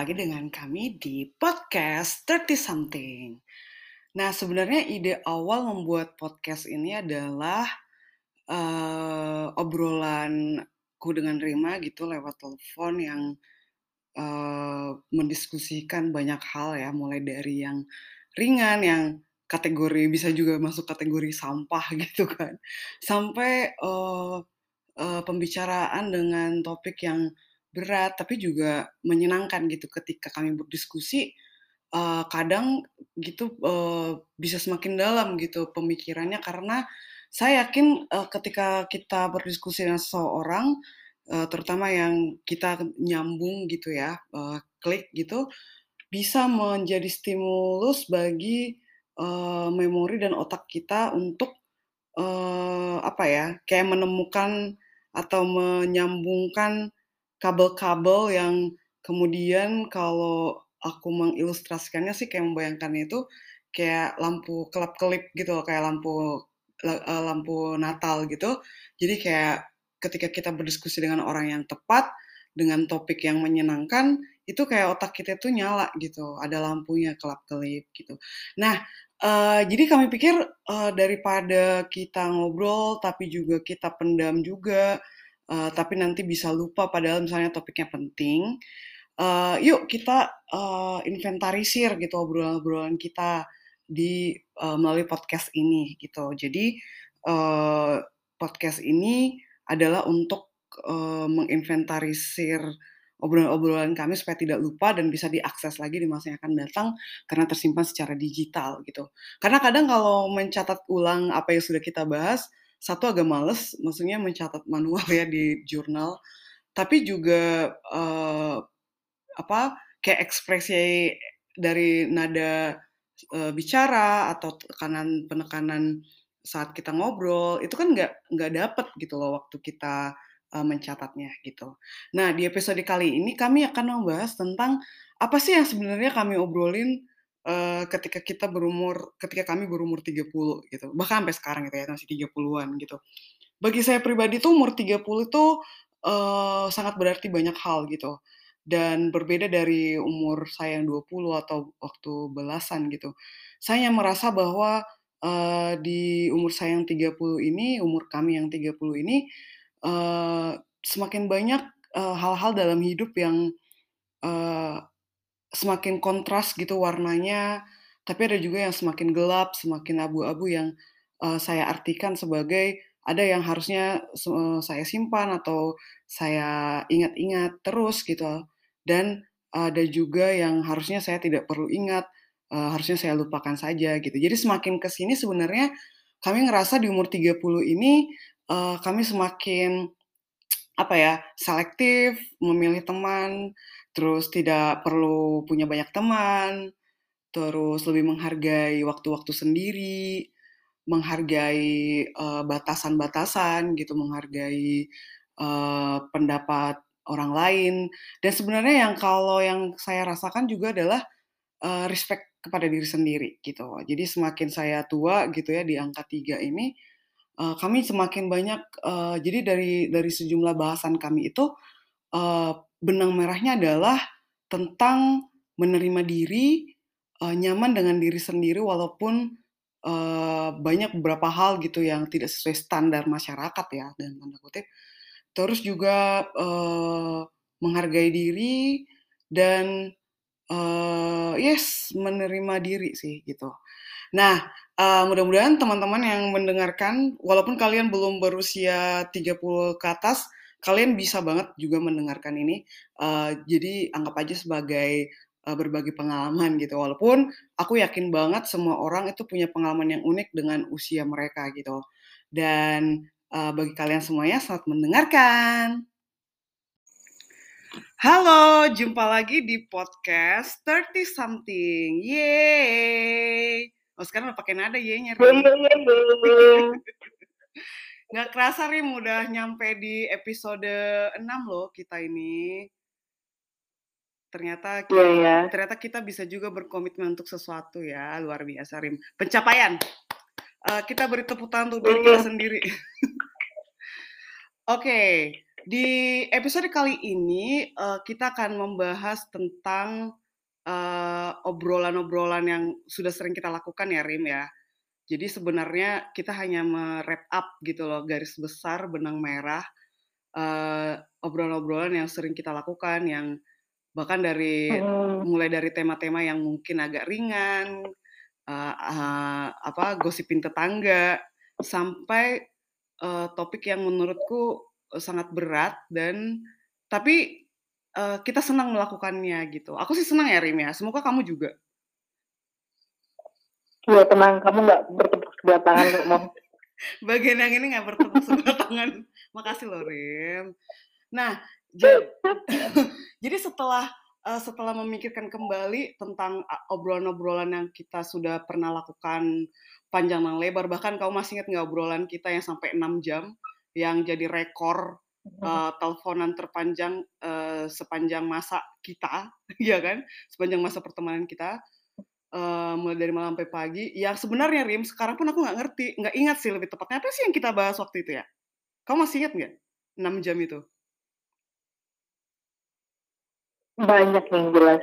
lagi dengan kami di podcast 30 something. Nah, sebenarnya ide awal membuat podcast ini adalah uh, obrolanku dengan Rima gitu lewat telepon yang uh, mendiskusikan banyak hal ya, mulai dari yang ringan, yang kategori bisa juga masuk kategori sampah gitu kan, sampai uh, uh, pembicaraan dengan topik yang berat tapi juga menyenangkan gitu ketika kami berdiskusi uh, kadang gitu uh, bisa semakin dalam gitu pemikirannya. Karena saya yakin uh, ketika kita berdiskusi dengan seseorang uh, terutama yang kita nyambung gitu ya uh, klik gitu bisa menjadi stimulus bagi uh, memori dan otak kita untuk uh, apa ya kayak menemukan atau menyambungkan kabel-kabel yang kemudian kalau aku mengilustrasikannya sih kayak membayangkannya itu kayak lampu kelap-kelip gitu loh, kayak lampu uh, lampu Natal gitu. Jadi kayak ketika kita berdiskusi dengan orang yang tepat dengan topik yang menyenangkan, itu kayak otak kita tuh nyala gitu, ada lampunya kelap-kelip gitu. Nah, uh, jadi kami pikir uh, daripada kita ngobrol tapi juga kita pendam juga uh, tapi nanti bisa lupa padahal misalnya topiknya penting. Uh, yuk kita uh, inventarisir gitu obrolan-obrolan kita di uh, melalui podcast ini gitu. Jadi uh, podcast ini adalah untuk uh, menginventarisir obrolan-obrolan kami supaya tidak lupa dan bisa diakses lagi di masa yang akan datang karena tersimpan secara digital gitu. Karena kadang kalau mencatat ulang apa yang sudah kita bahas, satu agak males, maksudnya mencatat manual ya di jurnal, tapi juga uh, apa kayak ekspresi dari nada uh, bicara atau tekanan penekanan saat kita ngobrol itu kan nggak nggak dapet gitu loh waktu kita uh, mencatatnya gitu. Nah di episode kali ini kami akan membahas tentang apa sih yang sebenarnya kami obrolin uh, ketika kita berumur ketika kami berumur 30 gitu. Bahkan sampai sekarang gitu ya, masih 30-an gitu. Bagi saya pribadi tuh umur 30 itu uh, sangat berarti banyak hal gitu. Dan berbeda dari umur saya yang 20 atau waktu belasan gitu. Saya merasa bahwa uh, di umur saya yang 30 ini, umur kami yang 30 ini uh, semakin banyak hal-hal uh, dalam hidup yang uh, semakin kontras gitu warnanya, tapi ada juga yang semakin gelap, semakin abu-abu yang uh, saya artikan sebagai ada yang harusnya uh, saya simpan atau saya ingat-ingat terus gitu. Dan ada juga yang harusnya saya tidak perlu ingat, uh, harusnya saya lupakan saja gitu. Jadi semakin ke sini sebenarnya kami ngerasa di umur 30 ini uh, kami semakin apa ya, selektif memilih teman, terus tidak perlu punya banyak teman, terus lebih menghargai waktu-waktu sendiri, menghargai uh, batasan-batasan gitu, menghargai uh, pendapat orang lain. Dan sebenarnya yang kalau yang saya rasakan juga adalah uh, respect kepada diri sendiri gitu. Jadi semakin saya tua gitu ya di angka tiga ini, uh, kami semakin banyak. Uh, jadi dari dari sejumlah bahasan kami itu uh, benang merahnya adalah tentang menerima diri, uh, nyaman dengan diri sendiri walaupun uh, banyak beberapa hal gitu yang tidak sesuai standar masyarakat ya dan tanda kutip. Terus juga uh, menghargai diri dan uh, yes menerima diri sih gitu. Nah, uh, mudah-mudahan teman-teman yang mendengarkan walaupun kalian belum berusia 30 ke atas kalian bisa banget juga mendengarkan ini. Uh, jadi anggap aja sebagai uh, berbagi pengalaman gitu. Walaupun aku yakin banget semua orang itu punya pengalaman yang unik dengan usia mereka gitu. Dan uh, bagi kalian semuanya selamat mendengarkan. Halo, jumpa lagi di podcast 30 something. Yeay. Oh, sekarang udah pakai nada Y-nya. Nggak kerasa Rim udah nyampe di episode 6 loh kita ini. Ternyata kita, yeah, yeah. ternyata kita bisa juga berkomitmen untuk sesuatu ya, luar biasa Rim. Pencapaian. Uh, kita beri tepuk tangan untuk diri kita sendiri. Oke, okay. Di episode kali ini uh, kita akan membahas tentang obrolan-obrolan uh, yang sudah sering kita lakukan ya Rim ya. Jadi sebenarnya kita hanya merap up gitu loh garis besar benang merah obrolan-obrolan uh, yang sering kita lakukan yang bahkan dari hmm. mulai dari tema-tema yang mungkin agak ringan uh, uh, apa gosipin tetangga sampai uh, topik yang menurutku sangat berat dan tapi uh, kita senang melakukannya gitu. Aku sih senang ya Rim ya. Semoga kamu juga. Iya tenang, kamu nggak bertepuk sebelah tangan kok mau. Bagian yang ini nggak bertepuk sebelah tangan. Makasih loh Rim. Nah, jadi, jadi setelah uh, setelah memikirkan kembali tentang obrolan-obrolan yang kita sudah pernah lakukan panjang dan lebar, bahkan kamu masih ingat nggak obrolan kita yang sampai 6 jam, yang jadi rekor uh, teleponan terpanjang uh, sepanjang masa kita, ya kan? Sepanjang masa pertemanan kita uh, mulai dari malam sampai pagi. Yang sebenarnya Rim, sekarang pun aku nggak ngerti, nggak ingat sih lebih tepatnya apa sih yang kita bahas waktu itu ya? Kamu masih ingat nggak? 6 jam itu. Banyak yang jelas.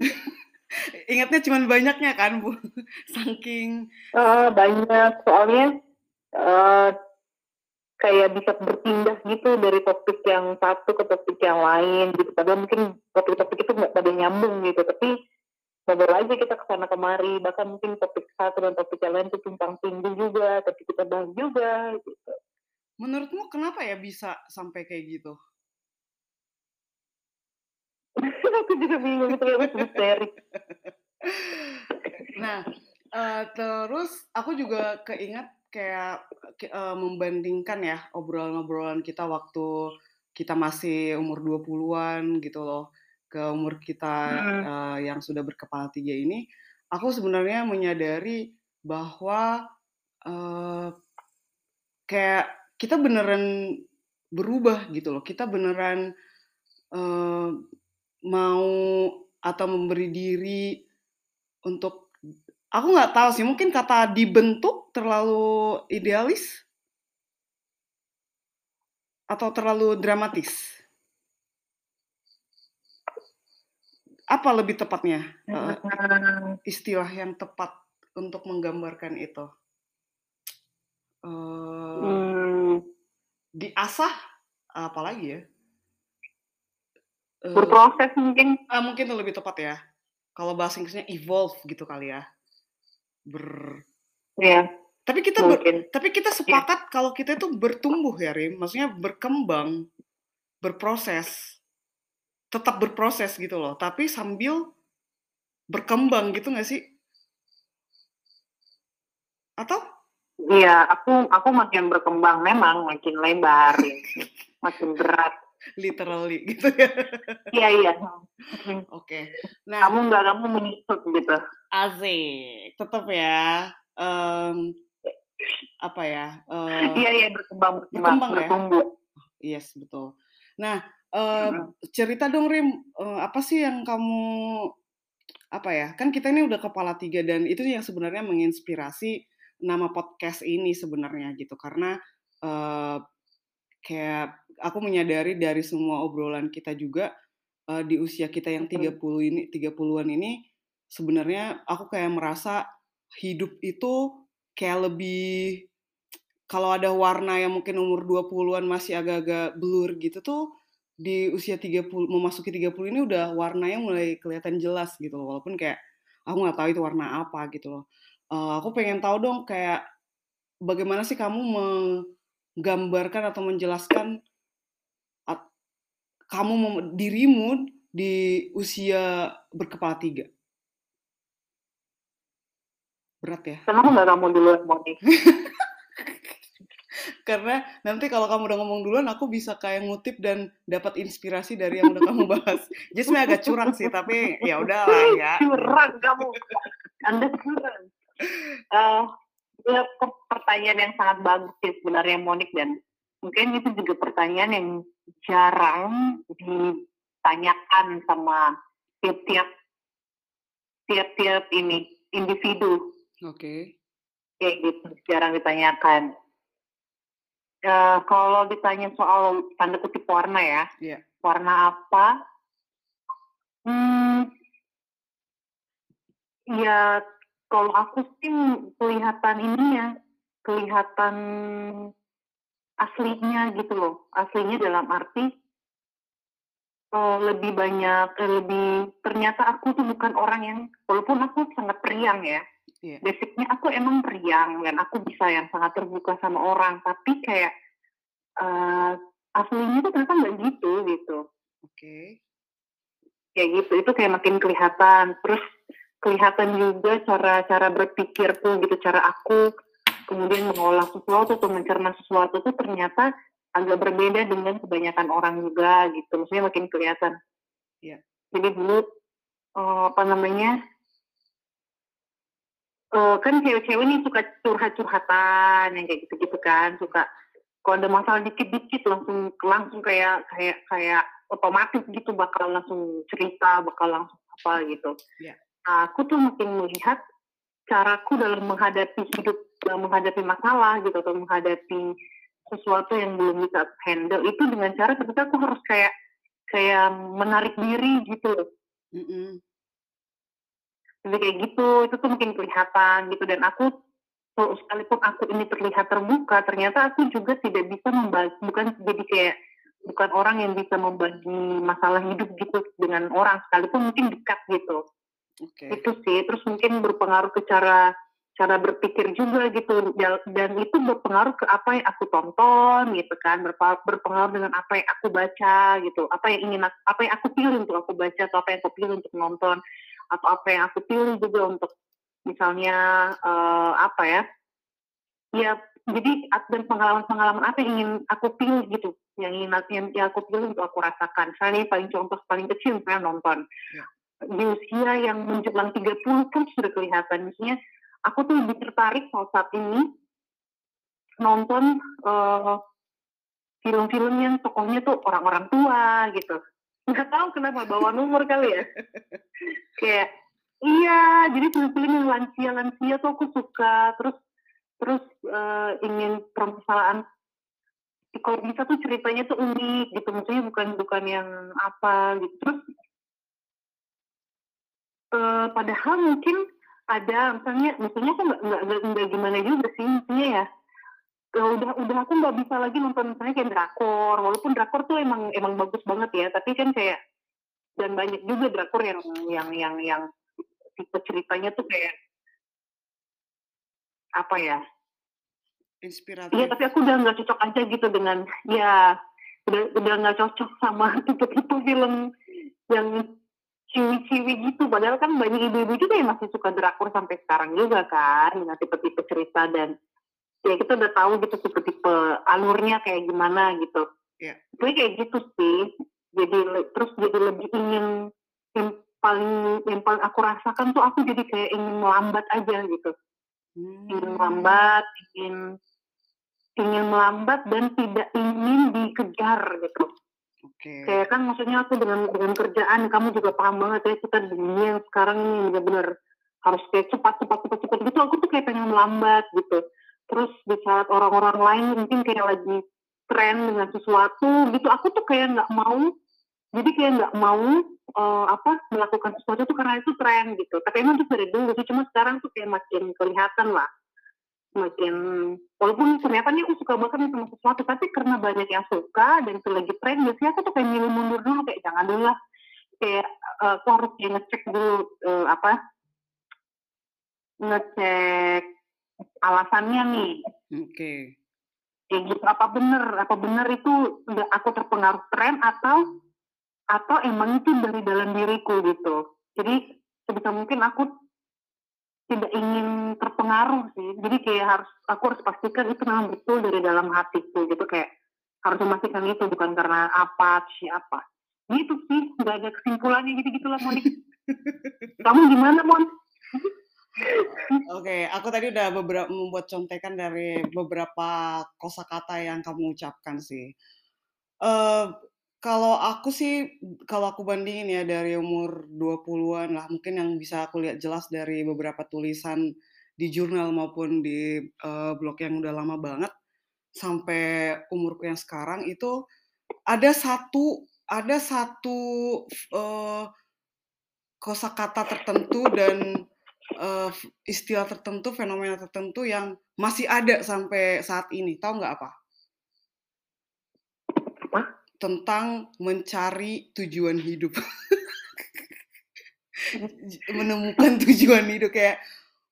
Ingatnya cuma banyaknya kan, Bu? Saking... Uh, banyak, soalnya uh, kayak bisa berpindah gitu dari topik yang satu ke topik yang lain gitu. Padahal mungkin topik-topik itu nggak pada nyambung gitu, tapi ngobrol aja kita ke sana kemari bahkan mungkin topik satu dan topik yang lain itu tumpang tindih juga tapi kita bahas juga gitu. Menurutmu kenapa ya bisa sampai kayak gitu? Aku juga bingung itu misteri. Nah uh, terus aku juga keinget kayak uh, membandingkan ya obrolan-obrolan kita waktu kita masih umur 20-an gitu loh ke umur kita hmm. uh, yang sudah berkepala tiga ini, aku sebenarnya menyadari bahwa uh, kayak kita beneran berubah gitu loh. Kita beneran uh, mau atau memberi diri untuk aku nggak tahu sih mungkin kata dibentuk terlalu idealis atau terlalu dramatis apa lebih tepatnya uh, istilah yang tepat untuk menggambarkan itu? Uh, hmm. Diasah, apalagi ya? Uh, Berproses mungkin? Uh, mungkin itu lebih tepat ya. Kalau bahasa Inggrisnya evolve gitu kali ya. Ber. Yeah. Tapi kita ber, tapi kita iya. sepakat yeah. kalau kita itu bertumbuh ya, Rim. Maksudnya berkembang, berproses tetap berproses gitu loh, tapi sambil berkembang gitu nggak sih? Atau? Iya, aku aku makin berkembang memang makin lebar, ya. makin berat. Literally gitu ya. Iya iya. Oke. Okay. Nah, kamu nggak kamu menyusut gitu. Asik, tetap ya. Um, apa ya? Uh, iya iya berkembang berkembang, berkembang ya. Bertumbuh. Yes betul. Nah Uh, cerita dong Rim, uh, apa sih yang kamu apa ya? Kan kita ini udah kepala tiga dan itu yang sebenarnya menginspirasi nama podcast ini sebenarnya gitu. Karena uh, kayak aku menyadari dari semua obrolan kita juga uh, di usia kita yang 30 ini 30-an ini sebenarnya aku kayak merasa hidup itu kayak lebih kalau ada warna yang mungkin umur 20-an masih agak-agak blur gitu tuh di usia 30 memasuki 30 ini udah warnanya mulai kelihatan jelas gitu loh. Walaupun kayak aku nggak tahu itu warna apa gitu loh. Uh, aku pengen tahu dong kayak bagaimana sih kamu menggambarkan atau menjelaskan at, kamu mem, dirimu di usia berkepala tiga. Berat ya? Kenapa nggak kamu dulu Moni? karena nanti kalau kamu udah ngomong duluan aku bisa kayak ngutip dan dapat inspirasi dari yang udah kamu bahas. Jadi sebenarnya agak curang sih, tapi ya udah lah ya. Curang kamu, Anda curang. Uh, ya, pertanyaan yang sangat bagus sih sebenarnya Monik dan mungkin itu juga pertanyaan yang jarang ditanyakan sama tiap-tiap tiap-tiap ini individu. Oke. Okay. Kayak gitu jarang ditanyakan uh, kalau ditanya soal tanda kutip warna ya, yeah. warna apa? Hmm, ya kalau aku sih kelihatan ini ya, kelihatan aslinya gitu loh. Aslinya dalam arti uh, lebih banyak, uh, lebih ternyata aku tuh bukan orang yang, walaupun aku sangat periang ya, yeah. basicnya aku emang periang dan aku bisa yang sangat terbuka sama orang, tapi kayak uh, aslinya tuh ternyata nggak gitu gitu. Oke. Okay. Kayak gitu, itu kayak makin kelihatan. Terus kelihatan juga cara-cara berpikirku gitu, cara aku kemudian mengolah sesuatu atau mencerna sesuatu itu ternyata agak berbeda dengan kebanyakan orang juga gitu. Maksudnya makin kelihatan. Iya. Jadi dulu uh, apa namanya uh, kan cewek-cewek ini suka curhat-curhatan yang kayak gitu-gitu kan, suka kalau ada masalah dikit-dikit langsung langsung kayak kayak kayak otomatis gitu bakal langsung cerita, bakal langsung apa gitu. Yeah. Nah, aku tuh makin melihat caraku dalam menghadapi hidup, dalam menghadapi masalah gitu atau menghadapi sesuatu yang belum bisa handle itu dengan cara ketika aku harus kayak kayak menarik diri gitu loh. Mm -hmm. Jadi kayak gitu, itu tuh mungkin kelihatan gitu dan aku sekalipun aku ini terlihat terbuka, ternyata aku juga tidak bisa membagi, bukan jadi kayak bukan orang yang bisa membagi masalah hidup gitu dengan orang, sekalipun mungkin dekat gitu. Okay. Itu sih, terus mungkin berpengaruh ke cara cara berpikir juga gitu dan itu berpengaruh ke apa yang aku tonton gitu kan berpengaruh dengan apa yang aku baca gitu apa yang ingin apa yang aku pilih untuk aku baca atau apa yang aku pilih untuk nonton atau apa yang aku pilih juga untuk misalnya uh, apa ya? Ya jadi dan pengalaman-pengalaman apa yang ingin aku pilih gitu yang ingin yang, yang aku pilih untuk aku rasakan. Misalnya paling contoh paling kecil misalnya nonton. Ya. di usia yang menjelang 30 kan sudah kelihatan. Misalnya aku tuh lebih tertarik saat ini nonton uh, film-film yang tokohnya tuh orang-orang tua gitu nggak tahu kenapa bawa nomor kali ya kayak Iya, jadi film-film yang lansia-lansia tuh aku suka. Terus terus uh, ingin permasalahan kalau bisa tuh ceritanya tuh unik gitu, maksudnya bukan bukan yang apa gitu. Terus uh, padahal mungkin ada misalnya, misalnya aku nggak nggak gimana juga sih, misalnya ya uh, udah udah aku nggak bisa lagi nonton misalnya kayak drakor, walaupun drakor tuh emang emang bagus banget ya, tapi kan kayak dan banyak juga drakor yang yang yang yang tipe ceritanya tuh kayak apa ya? Inspiratif. Iya tapi aku udah nggak cocok aja gitu dengan ya udah udah nggak cocok sama tipe-tipe film yang ciwi-ciwi gitu. Padahal kan banyak ibu-ibu juga yang masih suka drakor sampai sekarang juga kan dengan tipe-tipe cerita dan ya kita udah tahu gitu tipe-tipe alurnya kayak gimana gitu yeah. kayak gitu sih jadi terus jadi lebih ingin paling yang paling aku rasakan tuh aku jadi kayak ingin melambat aja gitu hmm. ingin melambat ingin ingin melambat dan tidak ingin dikejar gitu okay. kayak kan maksudnya aku dengan dengan kerjaan kamu juga paham banget ya kita di dunia yang sekarang ini benar-benar harus kayak cepat cepat cepat cepat gitu aku tuh kayak pengen melambat gitu terus di saat orang-orang lain mungkin kayak lagi tren dengan sesuatu gitu aku tuh kayak nggak mau jadi kayak nggak mau uh, apa melakukan sesuatu tuh karena itu tren gitu. Tapi emang tuh dari dulu sih cuma sekarang tuh kayak makin kelihatan lah. Makin walaupun ternyata nih aku suka banget sama sesuatu tapi karena banyak yang suka dan itu lagi tren biasanya aku tuh kayak milih mundur dulu kayak jangan dulu lah. Kayak uh, aku harus ngecek dulu uh, apa ngecek alasannya nih. Oke. Okay. kayak gitu apa bener? Apa bener itu udah aku terpengaruh tren atau atau emang itu dari dalam diriku gitu? Jadi sebisa mungkin aku tidak ingin terpengaruh sih. Jadi kayak harus aku harus pastikan itu memang betul dari dalam hatiku gitu. Kayak harus memastikan itu bukan karena apa siapa. Gitu sih nggak ada kesimpulannya gitu gitulah Monik. Kamu gimana Mon Oke, okay, aku tadi udah beberapa membuat contekan dari beberapa kosakata yang kamu ucapkan sih. Uh, kalau aku sih, kalau aku bandingin ya dari umur 20-an lah, mungkin yang bisa aku lihat jelas dari beberapa tulisan di jurnal maupun di uh, blog yang udah lama banget, sampai umurku yang sekarang itu ada satu ada satu uh, kosakata tertentu dan uh, istilah tertentu, fenomena tertentu yang masih ada sampai saat ini. Tahu nggak apa? Apa? Tentang mencari tujuan hidup. Menemukan tujuan hidup kayak,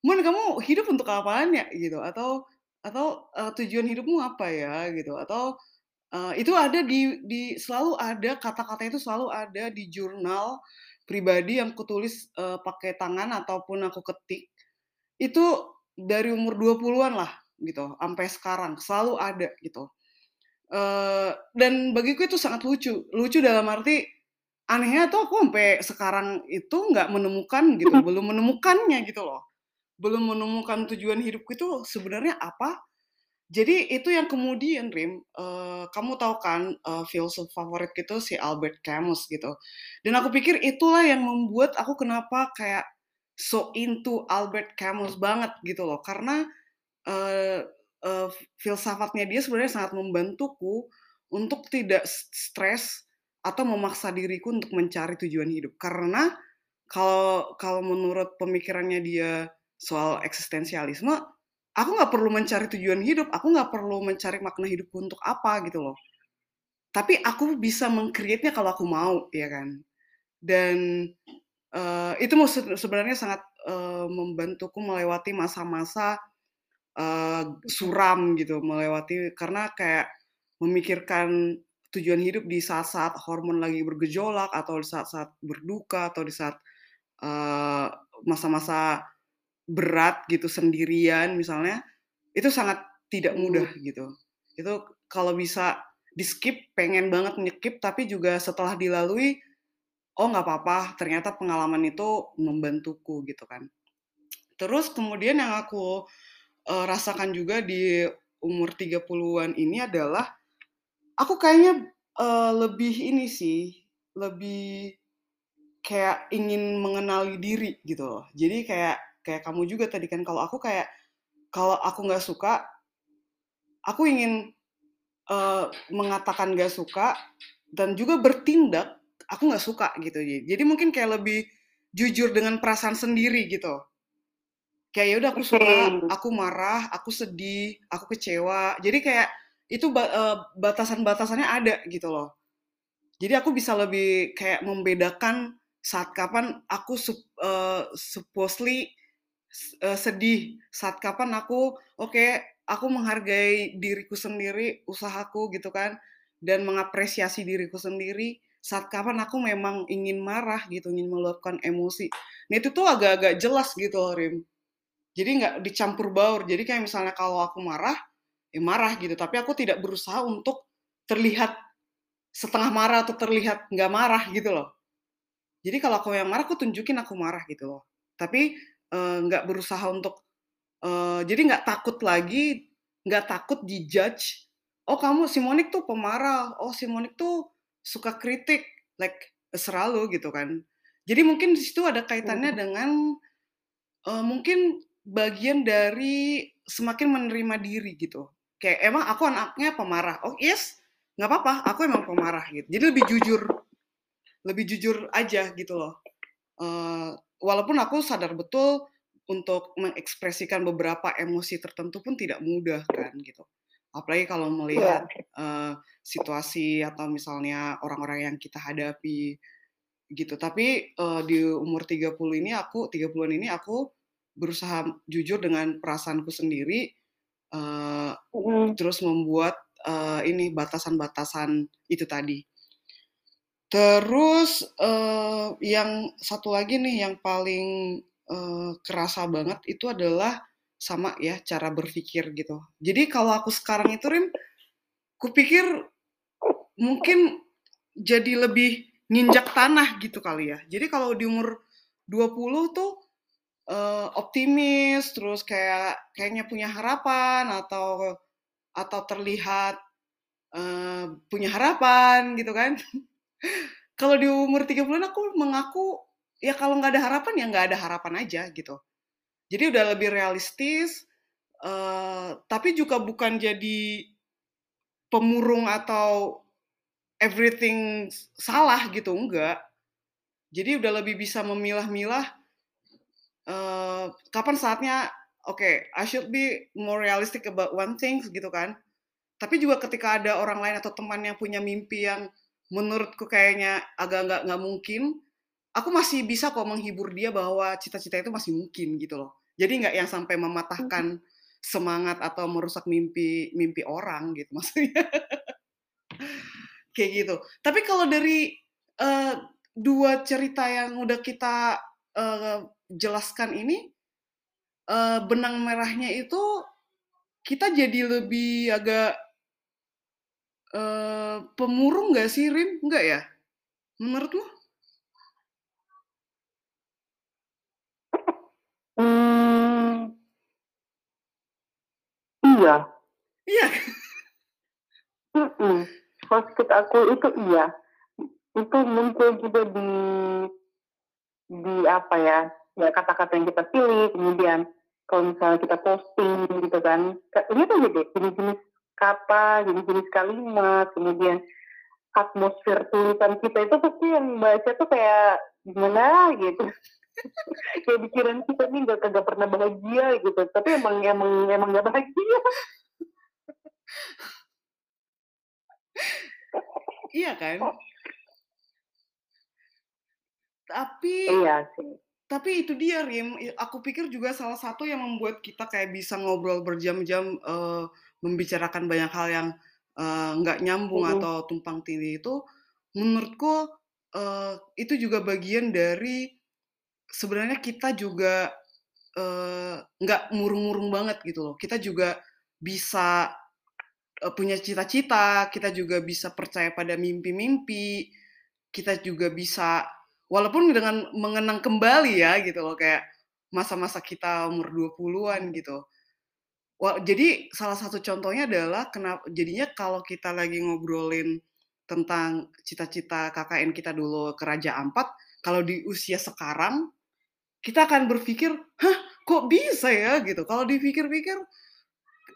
"Mon, kamu hidup untuk apaan ya?" gitu atau atau uh, tujuan hidupmu apa ya gitu atau uh, itu ada di di selalu ada kata-kata itu selalu ada di jurnal pribadi yang kutulis uh, pakai tangan ataupun aku ketik itu dari umur 20-an lah gitu sampai sekarang selalu ada gitu. Uh, dan bagiku itu sangat lucu lucu dalam arti anehnya tuh aku sampai sekarang itu nggak menemukan gitu belum menemukannya gitu loh. Belum menemukan tujuan hidupku itu sebenarnya apa jadi itu yang kemudian Rim, uh, kamu tahu kan uh, filsuf favorit gitu si Albert Camus gitu. Dan aku pikir itulah yang membuat aku kenapa kayak so into Albert Camus banget gitu loh. Karena uh, uh, filsafatnya dia sebenarnya sangat membantuku untuk tidak stres atau memaksa diriku untuk mencari tujuan hidup. Karena kalau kalau menurut pemikirannya dia soal eksistensialisme, aku nggak perlu mencari tujuan hidup, aku nggak perlu mencari makna hidupku untuk apa gitu loh. Tapi aku bisa mengcreate-nya kalau aku mau, ya kan. Dan uh, itu sebenarnya sangat uh, membantuku melewati masa-masa uh, suram gitu, melewati karena kayak memikirkan tujuan hidup di saat-saat hormon lagi bergejolak atau di saat-saat berduka atau di saat masa-masa uh, berat gitu sendirian misalnya itu sangat tidak mudah hmm. gitu. Itu kalau bisa di skip pengen banget nyekip tapi juga setelah dilalui oh nggak apa-apa ternyata pengalaman itu membantuku gitu kan. Terus kemudian yang aku uh, rasakan juga di umur 30-an ini adalah aku kayaknya uh, lebih ini sih lebih kayak ingin mengenali diri gitu loh. Jadi kayak kayak kamu juga tadi kan kalau aku kayak kalau aku nggak suka aku ingin uh, mengatakan nggak suka dan juga bertindak aku nggak suka gitu. Jadi mungkin kayak lebih jujur dengan perasaan sendiri gitu. Kayak ya udah aku suka aku marah aku sedih aku kecewa. Jadi kayak itu uh, batasan-batasannya ada gitu loh. Jadi aku bisa lebih kayak membedakan saat kapan aku uh, supposedly uh, sedih. Saat kapan aku oke okay, aku menghargai diriku sendiri usahaku gitu kan dan mengapresiasi diriku sendiri saat kapan aku memang ingin marah gitu ingin meluapkan emosi. Nah itu tuh agak-agak jelas gitu loh Rim. Jadi nggak dicampur baur. Jadi kayak misalnya kalau aku marah ya marah gitu. Tapi aku tidak berusaha untuk terlihat setengah marah atau terlihat nggak marah gitu loh. Jadi kalau aku yang marah aku tunjukin aku marah gitu loh. Tapi nggak uh, berusaha untuk uh, jadi nggak takut lagi nggak takut dijudge oh kamu Simonik tuh pemarah oh Simonik tuh suka kritik like selalu gitu kan. Jadi mungkin di situ ada kaitannya dengan uh, mungkin bagian dari semakin menerima diri gitu. Kayak emang aku anaknya pemarah oh yes nggak apa-apa aku emang pemarah gitu. Jadi lebih jujur lebih jujur aja gitu loh uh, walaupun aku sadar betul untuk mengekspresikan beberapa emosi tertentu pun tidak mudah kan gitu. Apalagi kalau melihat yeah. uh, situasi atau misalnya orang-orang yang kita hadapi gitu. Tapi uh, di umur 30 ini aku 30-an ini aku berusaha jujur dengan perasaanku sendiri uh, mm. terus membuat uh, ini batasan-batasan itu tadi. Terus uh, yang satu lagi nih yang paling uh, kerasa banget itu adalah sama ya cara berpikir gitu. Jadi kalau aku sekarang itu Rim, kupikir mungkin jadi lebih nginjak tanah gitu kali ya. Jadi kalau di umur 20 tuh uh, optimis, terus kayak kayaknya punya harapan atau atau terlihat uh, punya harapan gitu kan. Kalau di umur 30-an aku mengaku ya kalau nggak ada harapan ya nggak ada harapan aja gitu. Jadi udah lebih realistis, uh, tapi juga bukan jadi pemurung atau everything salah gitu enggak jadi udah lebih bisa memilah-milah uh, kapan saatnya oke okay, I should be more realistic about one thing gitu kan tapi juga ketika ada orang lain atau teman yang punya mimpi yang menurutku kayaknya agak nggak nggak mungkin. Aku masih bisa kok menghibur dia bahwa cita-cita itu masih mungkin gitu loh. Jadi nggak yang sampai mematahkan semangat atau merusak mimpi mimpi orang gitu maksudnya. Kayak gitu. Tapi kalau dari uh, dua cerita yang udah kita uh, jelaskan ini, uh, benang merahnya itu kita jadi lebih agak uh, pemurung nggak sih, Rim? Enggak ya? Menurut lo? Hmm, iya. Iya. Mm -mm maksud aku itu iya itu muncul juga di di apa ya ya kata-kata yang kita pilih kemudian kalau misalnya kita posting gitu kan lihat aja deh jenis-jenis kata jenis-jenis kalimat kemudian atmosfer tulisan kita itu pasti yang baca tuh kayak gimana gitu kayak pikiran kita nih gak kagak pernah bahagia gitu tapi emang emang emang gak bahagia Iya kan? Tapi Iya sih. Tapi itu dia Rim, aku pikir juga salah satu yang membuat kita kayak bisa ngobrol berjam-jam uh, membicarakan banyak hal yang uh, nggak nyambung mm -hmm. atau tumpang tindih itu menurutku uh, itu juga bagian dari sebenarnya kita juga nggak uh, murung-murung banget gitu loh. Kita juga bisa uh, punya cita-cita, kita juga bisa percaya pada mimpi-mimpi, kita juga bisa walaupun dengan mengenang kembali ya gitu loh kayak masa-masa kita umur 20-an gitu. Wah, jadi salah satu contohnya adalah kenapa jadinya kalau kita lagi ngobrolin tentang cita-cita KKN kita dulu ke Raja Ampat, kalau di usia sekarang kita akan berpikir, "Hah, kok bisa ya?" gitu. Kalau dipikir-pikir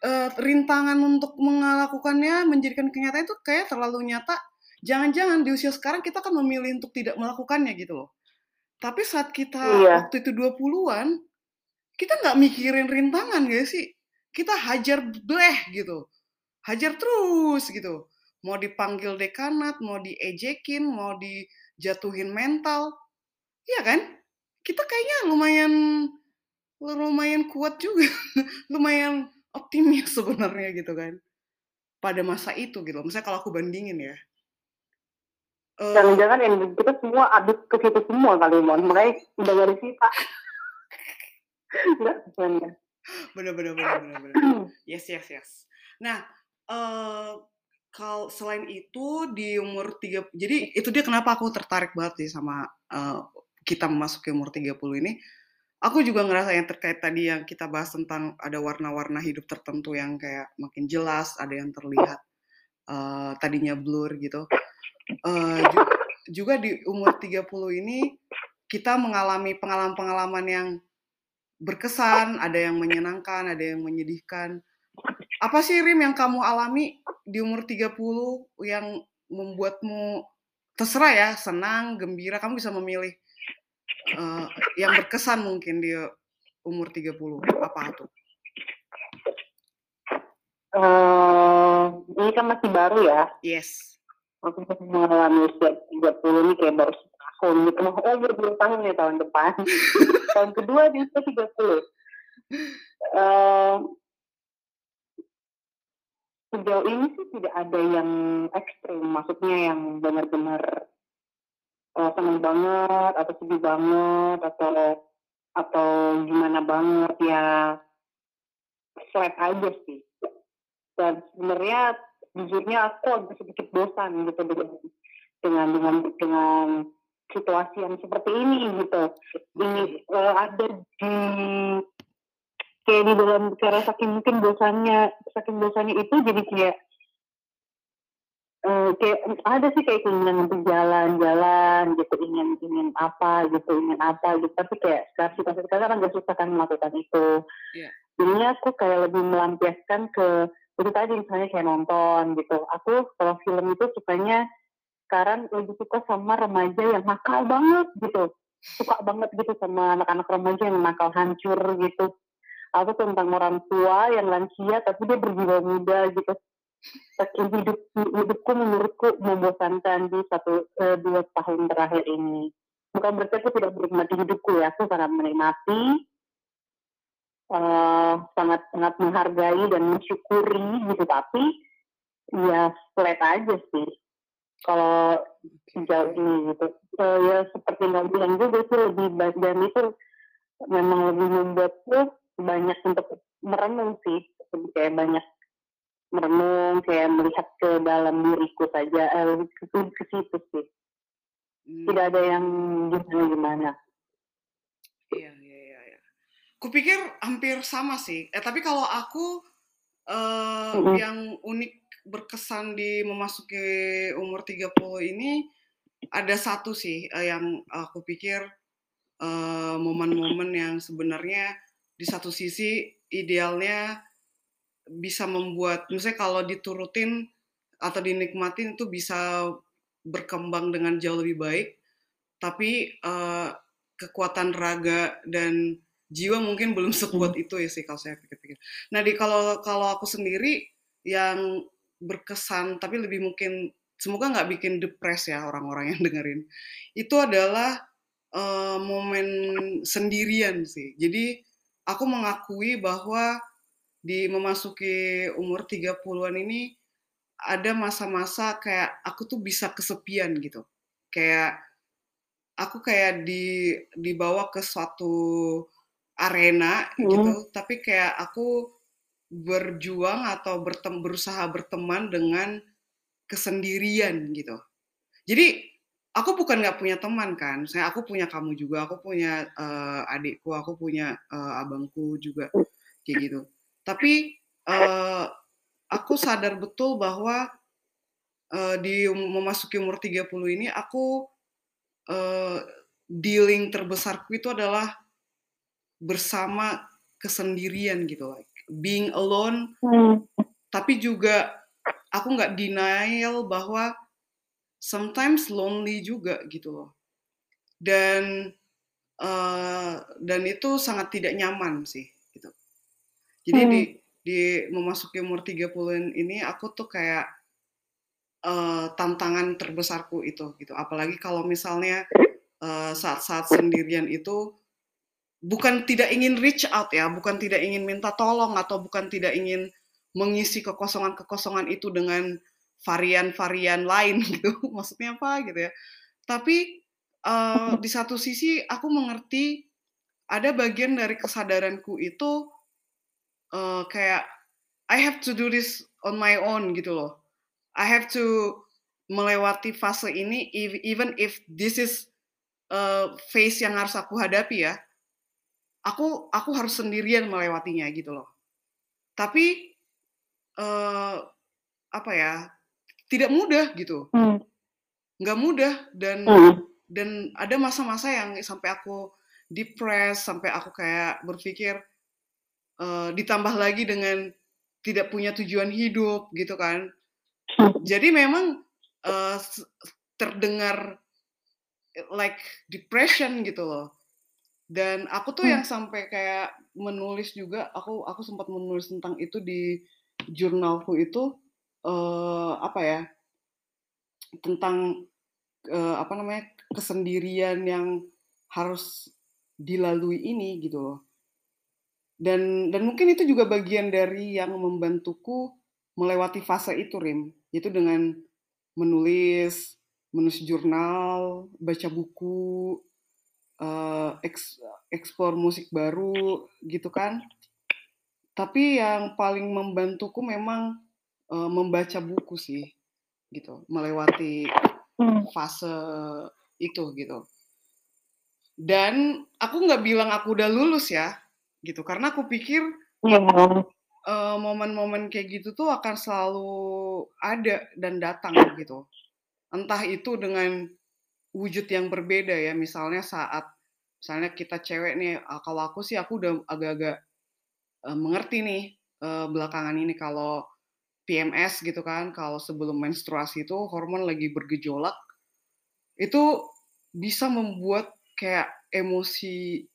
uh, rintangan untuk melakukannya menjadikan kenyataan itu kayak terlalu nyata. Jangan-jangan di usia sekarang kita kan memilih untuk tidak melakukannya gitu loh. Tapi saat kita iya. waktu itu 20-an, kita nggak mikirin rintangan gak sih? Kita hajar bleh gitu. Hajar terus gitu. Mau dipanggil dekanat, mau diejekin, mau dijatuhin mental. Iya kan? Kita kayaknya lumayan lumayan kuat juga. lumayan optimis sebenarnya gitu kan pada masa itu gitu misalnya kalau aku bandingin ya jangan-jangan yang kita semua aduk ke situ semua kali mon mulai udah dari kita bener bener bener bener bener. Yes yes yes. Nah uh, kalau selain itu di umur tiga jadi itu dia kenapa aku tertarik banget sih sama uh, kita memasuki umur 30 ini. Aku juga ngerasa yang terkait tadi yang kita bahas tentang ada warna-warna hidup tertentu yang kayak makin jelas, ada yang terlihat uh, tadinya blur gitu. Uh, juga di umur 30 ini kita mengalami pengalaman-pengalaman yang berkesan, ada yang menyenangkan, ada yang menyedihkan. Apa sih Rim yang kamu alami di umur 30 yang membuatmu terserah ya, senang, gembira, kamu bisa memilih uh, yang berkesan mungkin di umur 30 apa tuh? Uh, ini kan masih baru ya. Yes. Aku masih mengalami usia 30 ini kayak baru setahun gitu. Oh, baru tahun ya tahun depan. tahun kedua di usia 30. Uh, sejauh ini sih tidak ada yang ekstrim, maksudnya yang benar-benar uh, seneng banget atau sedih banget atau atau gimana banget ya flat aja sih dan sebenarnya jujurnya aku agak sedikit bosan gitu dengan dengan dengan situasi yang seperti ini gitu. Ini uh, ada di kayak di dalam cara saking mungkin bosannya saking bosannya itu jadi kayak uh, kayak ada sih kayak keinginan untuk jalan-jalan gitu ingin ingin apa gitu ingin apa gitu. Tapi kayak sekarang situasi sekarang kan gak susah kan melakukan itu. Yeah. jadinya aku kayak lebih melampiaskan ke itu tadi misalnya kayak nonton gitu. Aku kalau film itu sukanya sekarang lebih suka sama remaja yang nakal banget gitu. Suka banget gitu sama anak-anak remaja yang nakal hancur gitu. Atau tentang orang tua yang lansia tapi dia berjiwa muda gitu. Hidup hidupku menurutku membosankan di satu eh, dua tahun terakhir ini. Bukan berarti aku tidak menikmati hidupku ya aku sangat menikmati uh, sangat sangat menghargai dan mensyukuri gitu. Tapi ya flat aja sih kalau sejauh ini gitu uh, ya seperti nggak bilang juga sih lebih baik dan itu memang lebih membuatku banyak untuk merenung sih kayak banyak merenung kayak melihat ke dalam diriku saja eh, ke, ke situ sih Hmm. Tidak ada yang gimana-gimana. Iya, iya, iya, iya. Kupikir hampir sama sih. Eh, tapi kalau aku uh, mm-hmm. yang unik berkesan di memasuki umur 30 ini ada satu sih uh, yang aku pikir uh, momen-momen yang sebenarnya di satu sisi idealnya bisa membuat misalnya kalau diturutin atau dinikmatin itu bisa berkembang dengan jauh lebih baik, tapi uh, kekuatan raga dan jiwa mungkin belum sekuat hmm. itu ya sih kalau saya pikir-pikir. Nah di kalau kalau aku sendiri yang berkesan tapi lebih mungkin semoga nggak bikin depres ya orang-orang yang dengerin itu adalah uh, momen sendirian sih. Jadi aku mengakui bahwa di memasuki umur 30-an ini ada masa-masa kayak aku tuh bisa kesepian gitu. Kayak aku kayak di dibawa ke suatu arena hmm. gitu, tapi kayak aku berjuang atau bertem, berusaha berteman dengan kesendirian gitu. Jadi aku bukan nggak punya teman kan, saya aku punya kamu juga, aku punya uh, adikku, aku punya uh, abangku juga kayak gitu. Tapi uh, aku sadar betul bahwa uh, di um, memasuki umur 30 ini aku uh, dealing terbesarku itu adalah bersama kesendirian gitu like being alone hmm. tapi juga aku nggak denial bahwa sometimes lonely juga gitu loh dan uh, dan itu sangat tidak nyaman sih gitu jadi hmm. di di memasuki umur 30 ini aku tuh kayak uh, tantangan terbesarku itu gitu. Apalagi kalau misalnya saat-saat uh, sendirian itu bukan tidak ingin reach out ya, bukan tidak ingin minta tolong atau bukan tidak ingin mengisi kekosongan-kekosongan itu dengan varian-varian lain gitu. Maksudnya apa gitu ya. Tapi uh, di satu sisi aku mengerti ada bagian dari kesadaranku itu uh, kayak I have to do this on my own gitu loh. I have to melewati fase ini even if this is uh, phase yang harus aku hadapi ya. Aku aku harus sendirian melewatinya gitu loh. Tapi uh, apa ya? Tidak mudah gitu. Hmm. Nggak mudah dan hmm. dan ada masa-masa yang sampai aku depres sampai aku kayak berpikir uh, ditambah lagi dengan tidak punya tujuan hidup gitu kan jadi memang uh, terdengar like depression gitu loh dan aku tuh yang sampai kayak menulis juga aku aku sempat menulis tentang itu di jurnalku itu uh, apa ya tentang uh, apa namanya kesendirian yang harus dilalui ini gitu loh dan dan mungkin itu juga bagian dari yang membantuku melewati fase itu, Rim. Itu dengan menulis, menulis jurnal, baca buku, uh, eks, eksplor musik baru, gitu kan. Tapi yang paling membantuku memang uh, membaca buku sih, gitu. Melewati hmm. fase itu, gitu. Dan aku nggak bilang aku udah lulus ya, gitu karena aku pikir momen uh, momen-momen kayak gitu tuh akan selalu ada dan datang gitu entah itu dengan wujud yang berbeda ya misalnya saat misalnya kita cewek nih kalau aku sih aku udah agak-agak uh, mengerti nih uh, belakangan ini kalau PMS gitu kan, kalau sebelum menstruasi itu hormon lagi bergejolak, itu bisa membuat kayak emosi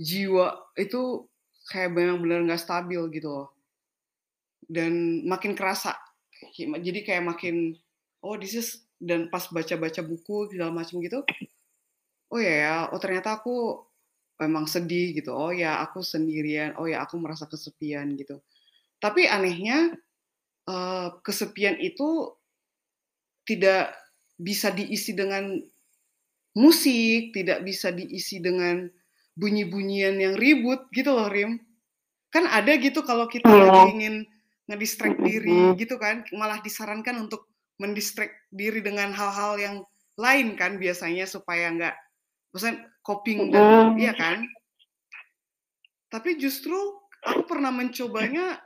jiwa itu kayak benar-benar nggak stabil gitu loh. Dan makin kerasa. Jadi kayak makin, oh this is, dan pas baca-baca buku segala macam gitu, oh ya ya, oh ternyata aku memang sedih gitu. Oh ya aku sendirian. Oh ya aku merasa kesepian gitu. Tapi anehnya uh, kesepian itu tidak bisa diisi dengan musik, tidak bisa diisi dengan bunyi-bunyian yang ribut gitu loh Rim. Kan ada gitu kalau kita lagi ingin ngedistract diri gitu kan, malah disarankan untuk mendistract diri dengan hal-hal yang lain kan biasanya supaya nggak, maksudnya coping dan iya kan. Tapi justru aku pernah mencobanya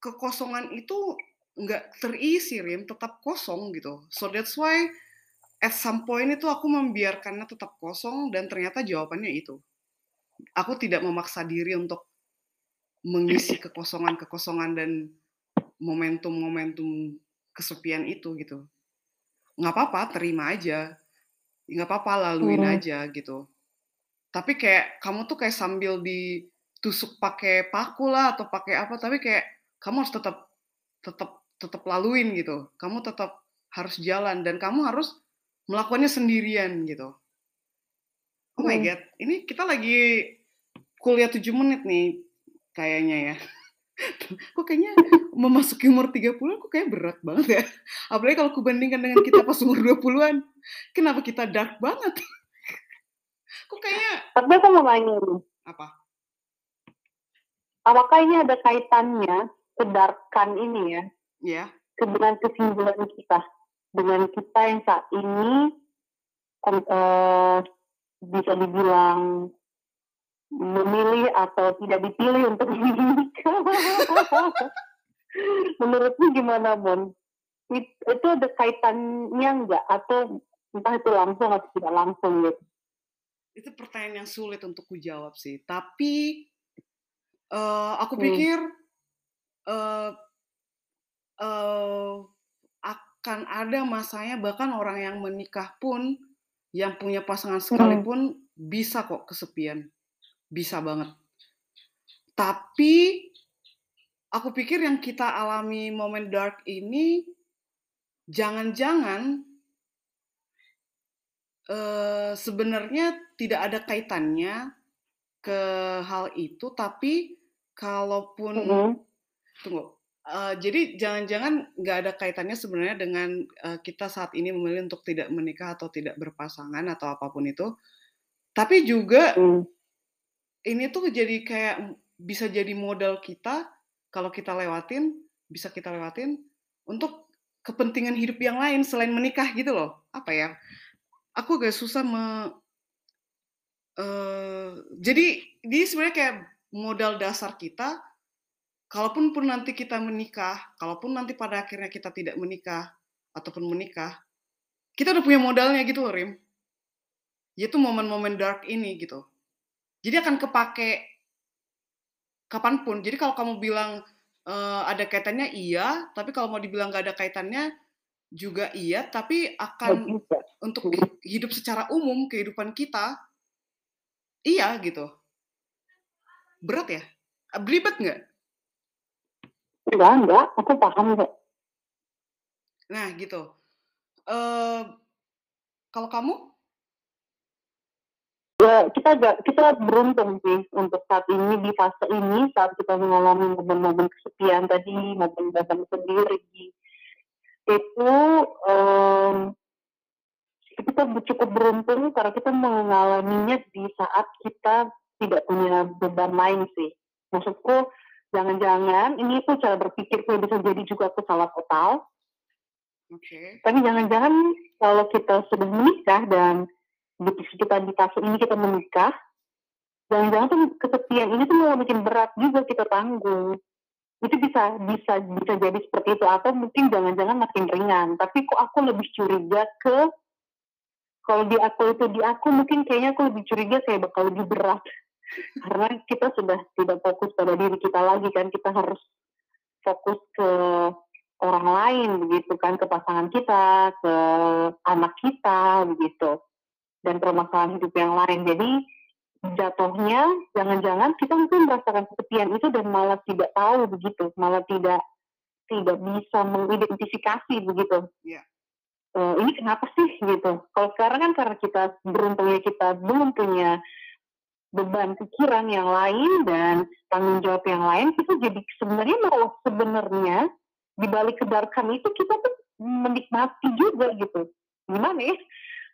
kekosongan itu nggak terisi Rim, tetap kosong gitu. So that's why at some point itu aku membiarkannya tetap kosong dan ternyata jawabannya itu aku tidak memaksa diri untuk mengisi kekosongan-kekosongan dan momentum-momentum kesepian itu gitu. Nggak apa-apa, terima aja. Nggak apa-apa, laluin hmm. aja gitu. Tapi kayak kamu tuh kayak sambil ditusuk pakai paku lah atau pakai apa, tapi kayak kamu harus tetap tetap tetap laluin gitu. Kamu tetap harus jalan dan kamu harus melakukannya sendirian gitu. Oh my god, ini kita lagi kuliah 7 menit nih kayaknya ya. Kok kayaknya memasuki umur 30 kok kayak berat banget ya. Apalagi kalau kubandingkan dengan kita pas umur 20-an. Kenapa kita dark banget? kok kayaknya Tapi aku mau nanya. Apa? Apakah ini ada kaitannya kedarkan ini ya? Iya. Dengan kesimpulan kita. Dengan kita yang saat ini uh, bisa dibilang memilih atau tidak dipilih untuk menikah. Menurutmu gimana, Bon? Itu ada kaitannya enggak? Atau entah itu langsung atau tidak langsung gitu? Itu pertanyaan yang sulit untuk kujawab sih. Tapi uh, aku hmm. pikir uh, uh, akan ada masanya bahkan orang yang menikah pun yang punya pasangan hmm. sekalipun hmm. bisa kok kesepian. Bisa banget. Tapi aku pikir yang kita alami momen dark ini jangan-jangan uh, sebenarnya tidak ada kaitannya ke hal itu, tapi kalaupun mm -hmm. tunggu, Uh, jadi jangan-jangan nggak ada kaitannya sebenarnya dengan uh, kita saat ini memilih untuk tidak menikah atau tidak berpasangan atau apa pun itu. Tapi juga hmm. ini tuh jadi kayak bisa jadi modal kita kalau kita lewatin, bisa kita lewatin untuk kepentingan hidup yang lain selain menikah gitu loh. Apa ya? Aku agak susah me uh, jadi ini sebenarnya kayak modal dasar kita kalaupun pun nanti kita menikah, kalaupun nanti pada akhirnya kita tidak menikah ataupun menikah, kita udah punya modalnya gitu loh, Rim. Yaitu momen-momen dark ini gitu. Jadi akan kepake kapan pun. Jadi kalau kamu bilang uh, ada kaitannya iya, tapi kalau mau dibilang gak ada kaitannya juga iya, tapi akan untuk hidup secara umum kehidupan kita iya gitu. Berat ya? Beribet nggak? Enggak, enggak, aku paham kok. Nah, gitu. Uh, kalau kamu? Ya, kita kita beruntung sih untuk saat ini di fase ini saat kita mengalami momen-momen kesepian tadi, momen datang sendiri itu um, kita cukup beruntung karena kita mengalaminya di saat kita tidak punya beban lain sih. Maksudku jangan-jangan ini tuh cara berpikirku bisa jadi juga aku salah total. Oke. Okay. Tapi jangan-jangan kalau kita sudah menikah dan di kita di fase ini kita menikah, jangan-jangan tuh kesepian ini tuh malah bikin berat juga kita tanggung. Itu bisa bisa bisa jadi seperti itu. Atau mungkin jangan-jangan makin ringan. Tapi kok aku lebih curiga ke kalau di aku itu di aku mungkin kayaknya aku lebih curiga kayak bakal lebih berat. Karena kita sudah tidak fokus pada diri kita lagi kan. Kita harus fokus ke orang lain begitu kan. Ke pasangan kita, ke anak kita begitu dan permasalahan hidup yang lain. Jadi jatuhnya jangan-jangan kita mungkin merasakan kesepian itu dan malah tidak tahu begitu, malah tidak tidak bisa mengidentifikasi begitu. Yeah. Iya. Uh, ini kenapa sih gitu? Kalau sekarang kan karena kita beruntungnya kita belum punya beban pikiran yang lain dan tanggung jawab yang lain, kita jadi sebenarnya malah sebenarnya di balik kedarkan itu kita tuh menikmati juga gitu. Gimana ya?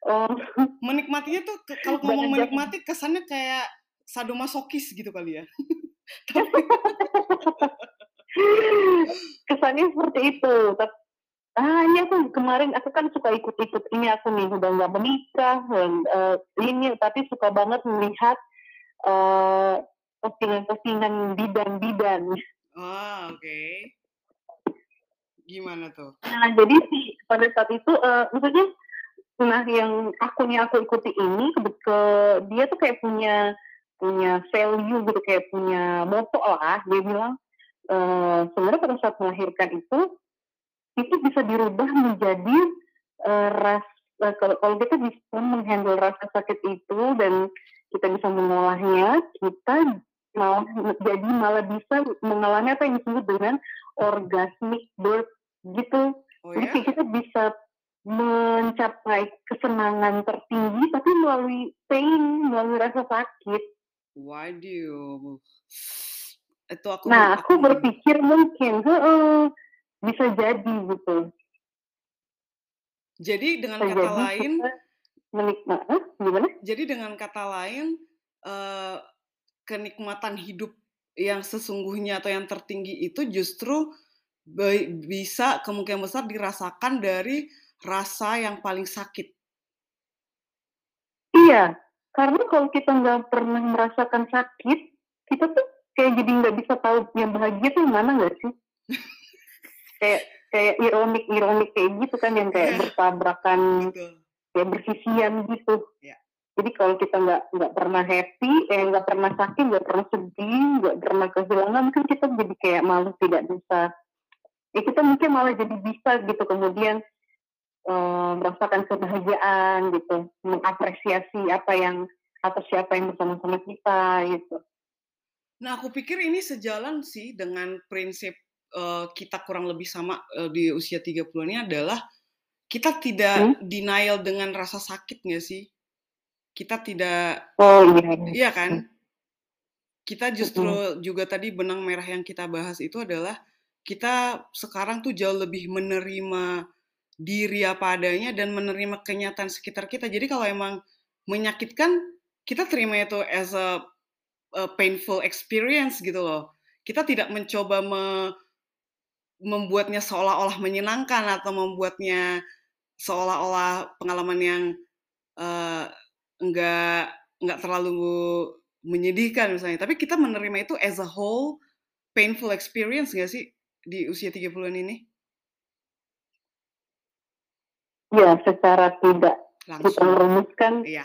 Um, Menikmatinya tuh kalau ngomong menikmati kesannya kayak sadomasokis gitu kali ya. kesannya seperti itu. Tapi ah ini aku kemarin aku kan suka ikut-ikut ini aku nih udah nggak menikah dan uh, ini tapi suka banget melihat uh, postingan-postingan bidan-bidan. Oh, oke. Okay. Gimana tuh? Nah, jadi sih pada saat itu uh, maksudnya nah yang akunnya aku ikuti ini ke, ke dia tuh kayak punya punya value gitu kayak punya moto lah dia bilang uh, sebenarnya pada saat melahirkan itu itu bisa dirubah menjadi uh, ras uh, kalau, kalau kita bisa menghandle rasa sakit itu dan kita bisa mengolahnya, kita malah jadi malah bisa mengalami apa yang disebut dengan orgasmic birth gitu. Oh, ya? Jadi kita bisa mencapai kesenangan tertinggi tapi melalui pain, melalui rasa sakit. Waduh. Itu aku Nah, aku, aku berpikir mungkin uh, bisa jadi gitu. Jadi dengan bisa kata lain kita, menikmat eh, gimana? Jadi dengan kata lain uh, kenikmatan hidup yang sesungguhnya atau yang tertinggi itu justru bisa kemungkinan besar dirasakan dari rasa yang paling sakit. Iya, karena kalau kita nggak pernah merasakan sakit, kita tuh kayak jadi nggak bisa tahu yang bahagia tuh mana nggak sih? kayak kayak ironik ironik kayak gitu kan yang kayak yeah. bertabrakan kayak bersisian gitu yeah. jadi kalau kita nggak nggak pernah happy eh nggak pernah sakit nggak pernah sedih nggak pernah kehilangan kan kita jadi kayak malu tidak bisa ya kita mungkin malah jadi bisa gitu kemudian um, merasakan kebahagiaan gitu mengapresiasi apa yang atau siapa yang bersama-sama kita gitu Nah, aku pikir ini sejalan sih dengan prinsip uh, kita kurang lebih sama uh, di usia 30-an ini adalah kita tidak hmm? denial dengan rasa sakit nggak sih? Kita tidak, oh iya, iya, iya kan? Hmm. Kita justru hmm. juga tadi benang merah yang kita bahas itu adalah kita sekarang tuh jauh lebih menerima diri apa adanya dan menerima kenyataan sekitar kita. Jadi kalau emang menyakitkan, kita terima itu as a, a painful experience gitu loh. Kita tidak mencoba me, membuatnya seolah-olah menyenangkan atau membuatnya seolah-olah pengalaman yang uh, enggak enggak terlalu menyedihkan misalnya. Tapi kita menerima itu as a whole painful experience nggak sih di usia 30-an ini? Ya, secara tidak Langsung. kita merumuskan. Iya.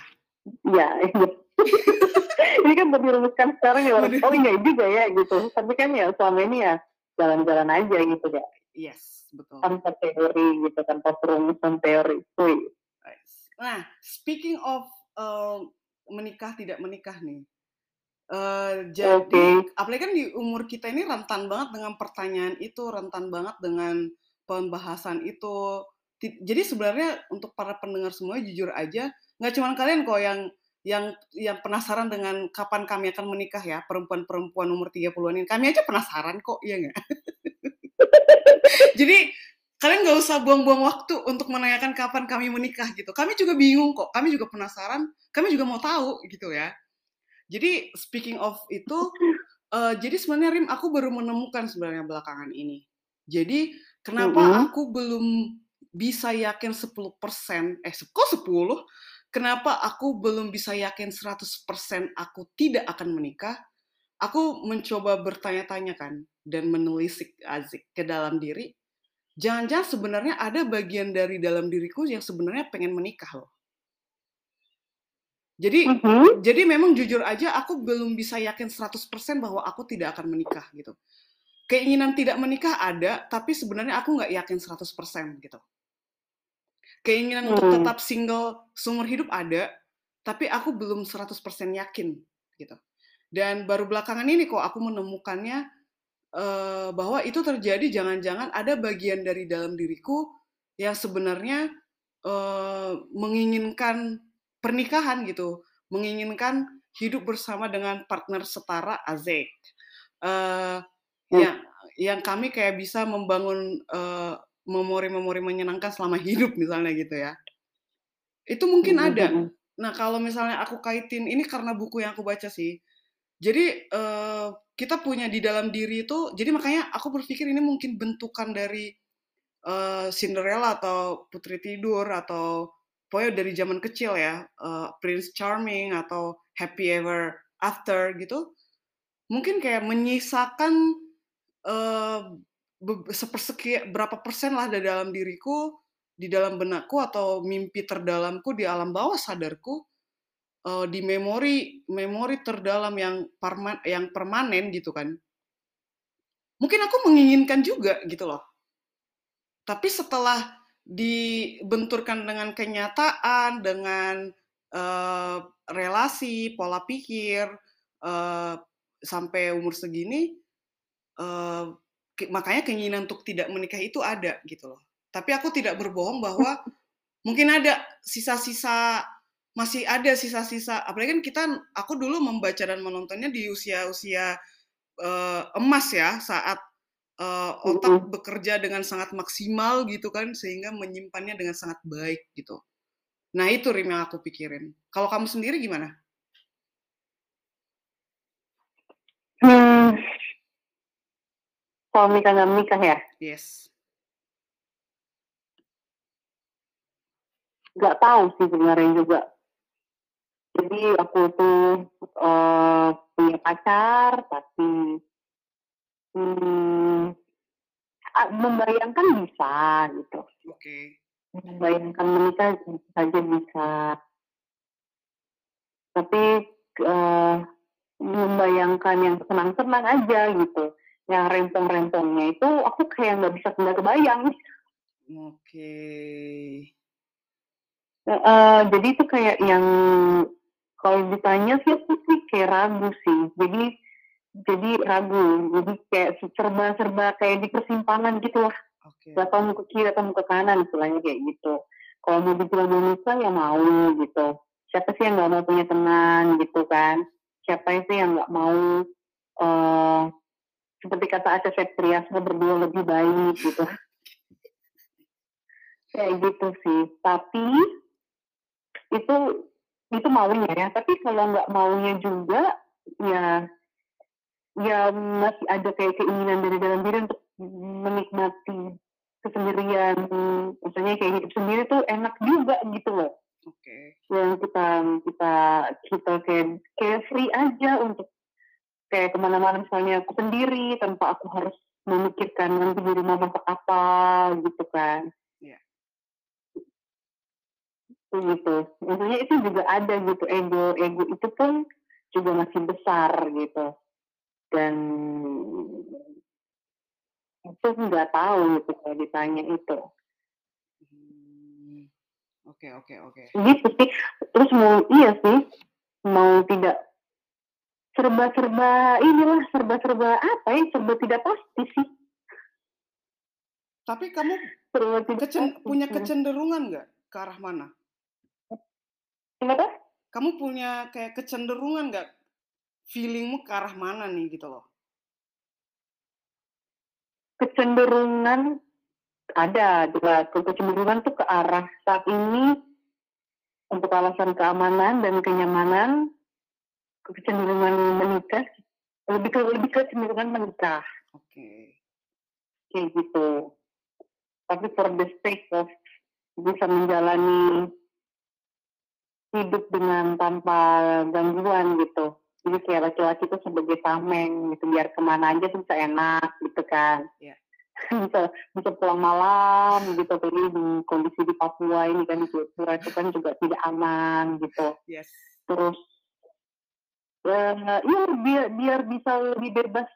Ya, ini kan baru dirumuskan sekarang ya oh iya juga ya gitu. Tapi kan ya selama ini ya jalan-jalan aja gitu ya. Yes betul. Tanpa teori gitu, tanpa perumusan teori itu. Nah, speaking of uh, menikah tidak menikah nih, uh, jadi okay. apalagi kan di umur kita ini rentan banget dengan pertanyaan itu, rentan banget dengan pembahasan itu. Jadi sebenarnya untuk para pendengar semua jujur aja, nggak cuma kalian kok yang yang yang penasaran dengan kapan kami akan menikah ya perempuan-perempuan umur 30-an ini. Kami aja penasaran kok, iya nggak? Jadi kalian nggak usah buang-buang waktu untuk menanyakan kapan kami menikah gitu. Kami juga bingung kok, kami juga penasaran, kami juga mau tahu gitu ya. Jadi speaking of itu, uh, jadi sebenarnya Rim aku baru menemukan sebenarnya belakangan ini. Jadi kenapa mm -hmm. aku belum bisa yakin 10%, eh kok 10? Kenapa aku belum bisa yakin 100% aku tidak akan menikah? Aku mencoba bertanya-tanya kan dan menelisik azik ke dalam diri jangan-jangan sebenarnya ada bagian dari dalam diriku yang sebenarnya pengen menikah loh. Jadi uh -huh. jadi memang jujur aja aku belum bisa yakin 100% bahwa aku tidak akan menikah gitu. keinginan tidak menikah ada, tapi sebenarnya aku nggak yakin 100% gitu. Keinginan hmm. untuk tetap single seumur hidup ada, tapi aku belum 100% yakin gitu. Dan baru belakangan ini kok aku menemukannya uh, bahwa itu terjadi jangan-jangan ada bagian dari dalam diriku yang sebenarnya uh, menginginkan pernikahan gitu, menginginkan hidup bersama dengan partner setara azek. Uh, hmm. yang yang kami kayak bisa membangun uh, memori-memori menyenangkan selama hidup misalnya gitu ya. Itu mungkin hmm, ada. Hmm. Nah, kalau misalnya aku kaitin ini karena buku yang aku baca sih. Jadi uh, kita punya di dalam diri itu jadi makanya aku berpikir ini mungkin bentukan dari uh, Cinderella atau Putri Tidur atau pokoknya dari zaman kecil ya, uh, Prince Charming atau Happy Ever After gitu. Mungkin kayak menyisakan uh, sepersekian berapa persen lah dari dalam diriku, di dalam benakku atau mimpi terdalamku di alam bawah sadarku, uh, di memori memori terdalam yang perman yang permanen gitu kan. Mungkin aku menginginkan juga gitu loh. Tapi setelah dibenturkan dengan kenyataan, dengan uh, relasi, pola pikir, uh, sampai umur segini, uh, makanya keinginan untuk tidak menikah itu ada gitu loh. Tapi aku tidak berbohong bahwa mungkin ada sisa-sisa masih ada sisa-sisa. Apalagi kan kita aku dulu membaca dan menontonnya di usia-usia uh, emas ya saat uh, otak bekerja dengan sangat maksimal gitu kan sehingga menyimpannya dengan sangat baik gitu. Nah itu Rim yang aku pikirin. Kalau kamu sendiri gimana? Hmm, kalau nikah nggak menikah ya? Yes. Gak tahu sih sebenarnya juga. Jadi aku tuh uh, punya pacar, tapi hmm, membayangkan bisa gitu. Oke. Okay. Membayangkan menikah saja bisa. Tapi uh, membayangkan yang senang-senang aja gitu yang rempong-rempongnya itu aku kayak nggak bisa nggak kebayang. Oke. Okay. Uh, jadi itu kayak yang kalau ditanya sih aku sih kayak ragu sih. Jadi jadi ragu. Jadi kayak serba-serba kayak di persimpangan gitu lah. Okay. Gak tahu mau ke kiri atau mau ke kanan istilahnya kayak gitu. Kalau mau dibilang manusia ya mau gitu. Siapa sih yang nggak mau punya teman gitu kan? Siapa sih yang nggak mau uh, seperti kata Aca Septriasa berdua lebih baik gitu. Kayak gitu sih. Tapi itu itu maunya ya. Tapi kalau nggak maunya juga ya ya masih ada kayak keinginan dari dalam diri untuk menikmati kesendirian. Misalnya kayak hidup sendiri tuh enak juga gitu loh. Oke. Okay. yang kita kita kita kayak kayak free aja untuk kayak ke mana-mana misalnya aku sendiri tanpa aku harus memikirkan nanti di rumah masak apa gitu kan. Yeah. gitu. Maksudnya itu juga ada gitu ego ego itu pun juga masih besar gitu. Dan itu nggak tahu gitu kalau ditanya itu. Hmm, oke oke oke. Gitu sih. Terus mau iya sih mau tidak serba-serba inilah serba-serba apa ya serba tidak pasti sih. Tapi kamu serba kecen, punya kecenderungan nggak ke arah mana? Kenapa? Kamu punya kayak kecenderungan nggak feelingmu ke arah mana nih gitu loh? Kecenderungan ada dua. Kecenderungan tuh ke arah saat ini untuk alasan keamanan dan kenyamanan kecenderungan menikah lebih ke lebih ke cenderungan menikah. Oke. Okay. Kayak gitu. Tapi for the sake of bisa menjalani hidup dengan tanpa gangguan gitu. Jadi kayak laki-laki itu sebagai tameng gitu, biar ke mana aja tuh bisa enak gitu kan. Yeah. bisa bisa pulang malam gitu tapi di kondisi di Papua ini kan di Jayapura itu kan juga tidak aman gitu. Yes. Terus uh, ya biar biar bisa lebih bebas.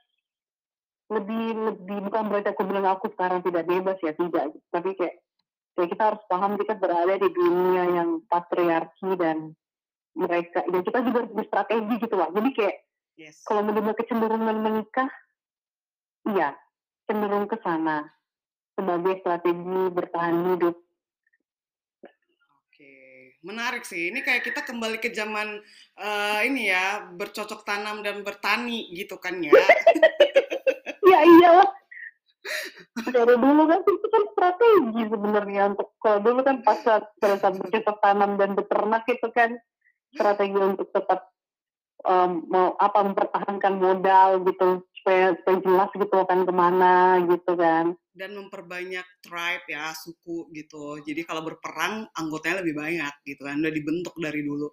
Lebih lebih bukan berarti aku bilang aku sekarang tidak bebas ya tidak. Tapi kayak kayak kita harus paham kita berada di dunia yang patriarki dan mereka dan kita juga harus berstrategi gitu lah jadi kayak yes. kalau mendengar kecenderungan menikah iya cenderung ke sana. Sebagai strategi bertahan hidup menarik sih. Ini kayak kita kembali ke zaman uh, ini ya, bercocok tanam dan bertani gitu kan ya. ya iyalah. Dari dulu kan itu kan strategi sebenarnya untuk kalau dulu kan pas pada saat bercocok tanam dan beternak itu kan strategi untuk tetap um, mau apa mempertahankan modal gitu supaya supaya jelas gitu kan ke mana gitu kan dan memperbanyak tribe ya suku gitu. Jadi kalau berperang anggotanya lebih banyak gitu kan udah dibentuk dari dulu.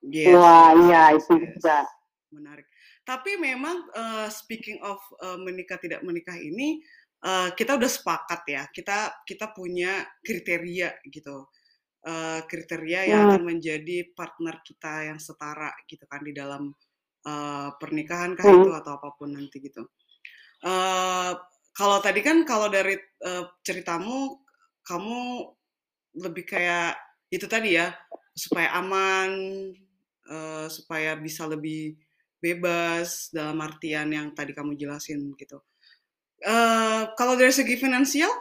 Yes, wah iya itu juga. Menarik. Tapi memang uh, speaking of uh, menikah tidak menikah ini uh, kita udah sepakat ya kita kita punya kriteria gitu. Uh, kriteria yang hmm. akan menjadi partner kita yang setara gitu kan di dalam uh, pernikahan kah hmm. itu atau apa pun nanti gitu. Uh, kalau tadi kan kalau dari uh, ceritamu kamu lebih kayak itu tadi ya supaya aman uh, supaya bisa lebih bebas dalam artian yang tadi kamu jelasin gitu. Uh, kalau dari segi finansial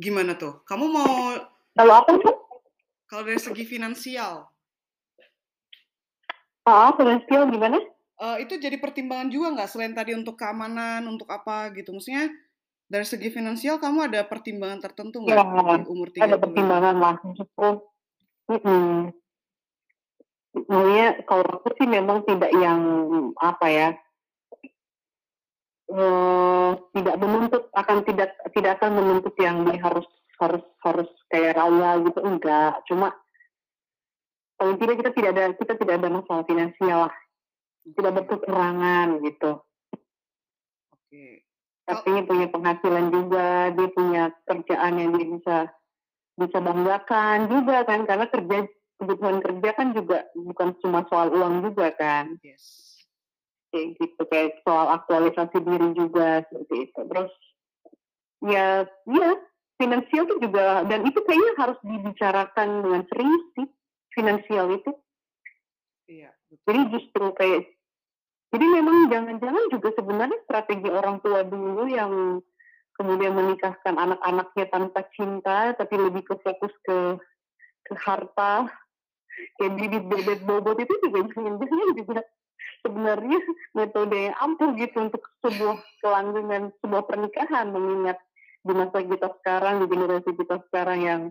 Gimana tuh? Kamu mau Kalau apa tuh? Kalau dari segi finansial. Ah, finansial gimana? Uh, itu jadi pertimbangan juga nggak selain tadi untuk keamanan, untuk apa gitu? Maksudnya dari segi finansial kamu ada pertimbangan tertentu nggak ya, di umur tiga Ada pertimbangan lah. Hmm. Maksudnya kalau aku sih memang tidak yang apa ya uh, tidak menuntut akan tidak tidak akan menuntut yang dia harus harus harus kayak raya gitu enggak cuma paling tidak kita tidak ada kita tidak ada masalah finansial lah tidak berkekurangan gitu. Oke. Okay. tapi oh. punya penghasilan juga dia punya kerjaan yang dia bisa bisa banggakan juga kan karena kerja kebutuhan kerja kan juga bukan cuma soal uang juga kan. Yes. Kayak gitu kayak soal aktualisasi diri juga seperti itu. Terus ya ya finansial itu juga dan itu kayaknya harus dibicarakan dengan serius sih finansial itu iya betul. jadi justru kayak jadi memang jangan-jangan juga sebenarnya strategi orang tua dulu yang kemudian menikahkan anak-anaknya tanpa cinta tapi lebih ke fokus ke ke harta kayak bibit bebet bobot itu juga jangan-jangan juga sebenarnya metode yang ampuh gitu untuk sebuah kelangsungan sebuah pernikahan mengingat di masa kita sekarang di generasi kita sekarang yang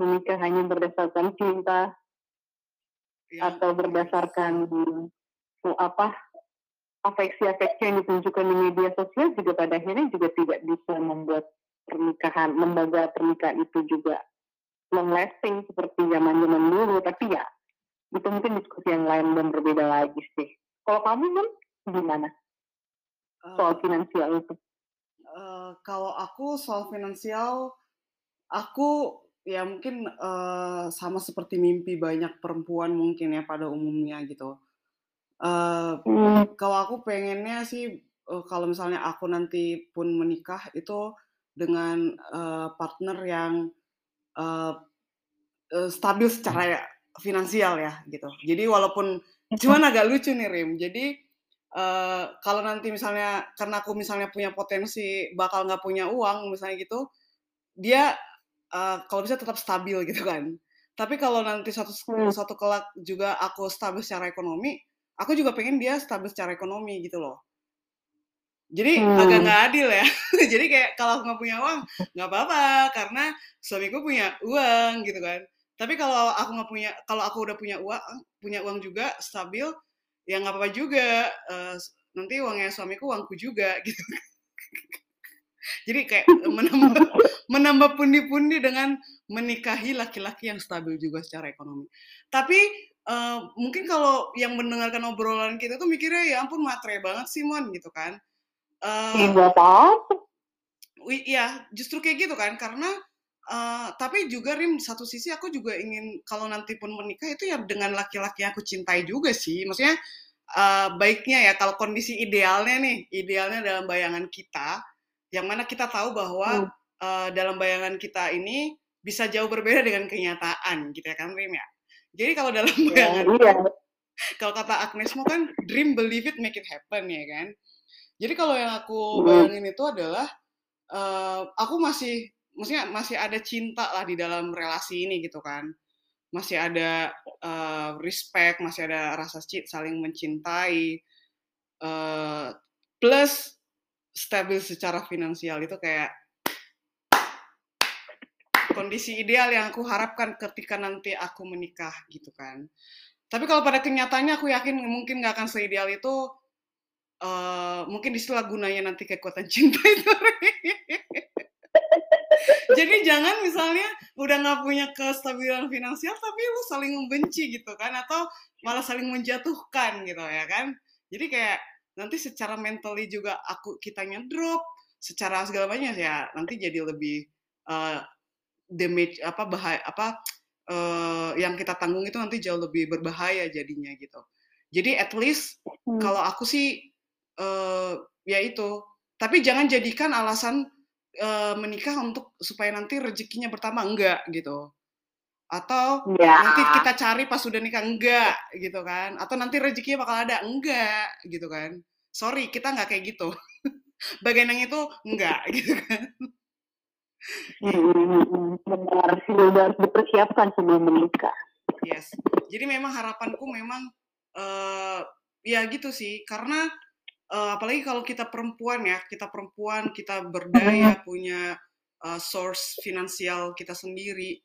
menikah hanya berdasarkan cinta ya. atau berdasarkan apa afeksi-afeksi yang ditunjukkan di media sosial juga pada akhirnya juga tidak bisa membuat pernikahan lembaga pernikahan itu juga long lasting seperti zaman zaman dulu tapi ya itu mungkin diskusi yang lain dan berbeda lagi sih kalau kamu kan gimana soal uh, finansial itu? Uh, kalau aku soal finansial, aku ya mungkin uh, sama seperti mimpi banyak perempuan mungkin ya pada umumnya gitu. Uh, hmm. Kalau aku pengennya sih uh, kalau misalnya aku nanti pun menikah itu dengan uh, partner yang uh, uh, stabil secara finansial ya gitu. Jadi walaupun Cuman agak lucu nih Rim. Jadi uh, kalau nanti misalnya karena aku misalnya punya potensi bakal nggak punya uang misalnya gitu, dia uh, kalau bisa tetap stabil gitu kan. Tapi kalau nanti satu hmm. satu kelak juga aku stabil secara ekonomi, aku juga pengen dia stabil secara ekonomi gitu loh. Jadi hmm. agak nggak adil ya. Jadi kayak kalau aku nggak punya uang nggak apa-apa karena suamiku punya uang gitu kan. Tapi kalau aku nggak punya, kalau aku udah punya uang, punya uang juga stabil, ya nggak apa-apa juga. Uh, nanti uangnya suamiku uangku juga gitu. Jadi kayak menambah menambah pundi-pundi dengan menikahi laki-laki yang stabil juga secara ekonomi. Tapi uh, mungkin kalau yang mendengarkan obrolan kita tuh mikirnya ya ampun matre banget sih Mon gitu kan. Uh, Iya, justru kayak gitu kan karena Uh, tapi juga Rim satu sisi aku juga ingin kalau nanti pun menikah itu ya dengan laki-laki yang aku cintai juga sih. Maksudnya uh, baiknya ya kalau kondisi idealnya nih, idealnya dalam bayangan kita, yang mana kita tahu bahwa hmm. uh, dalam bayangan kita ini bisa jauh berbeda dengan kenyataan, gitu ya kan Rim ya. Jadi kalau dalam iya, bayangan, yeah. kalau kata Agnes mau kan dream, believe it, make it happen ya kan. Jadi kalau yang aku bayangin itu adalah uh, aku masih, maksudnya masih ada cinta lah di dalam relasi ini gitu kan masih ada uh, respect, masih ada rasa saling mencintai, uh, plus stabil secara finansial itu kayak kondisi ideal yang aku harapkan ketika nanti aku menikah gitu kan. Tapi kalau pada kenyataannya aku yakin mungkin nggak akan seideal itu. Uh, mungkin di situlah gunanya nanti kekuatan cinta itu. Jadi jangan misalnya udah nggak punya kestabilan finansial tapi lu saling membenci gitu kan atau malah saling menjatuhkan gitu ya kan. Jadi kayak nanti secara mentally juga aku kitanya drop, secara segala macam ya nanti jadi lebih uh, damage apa bahaya apa uh, yang kita tanggung itu nanti jauh lebih berbahaya jadinya gitu. Jadi at least hmm. kalau aku sih uh, ya itu, tapi jangan jadikan alasan uh, menikah untuk supaya nanti rezekinya bertambah enggak gitu atau ya. nanti kita cari pas sudah nikah enggak gitu kan atau nanti rezekinya bakal ada enggak gitu kan sorry kita nggak kayak gitu. Bagian yang itu enggak gitu kan. Benar sudah harus dipersiapkan sebelum menikah. Yes. Jadi memang harapanku memang uh, ya gitu sih. Karena uh, apalagi kalau kita perempuan ya, kita perempuan, kita berdaya, punya uh, source finansial kita sendiri.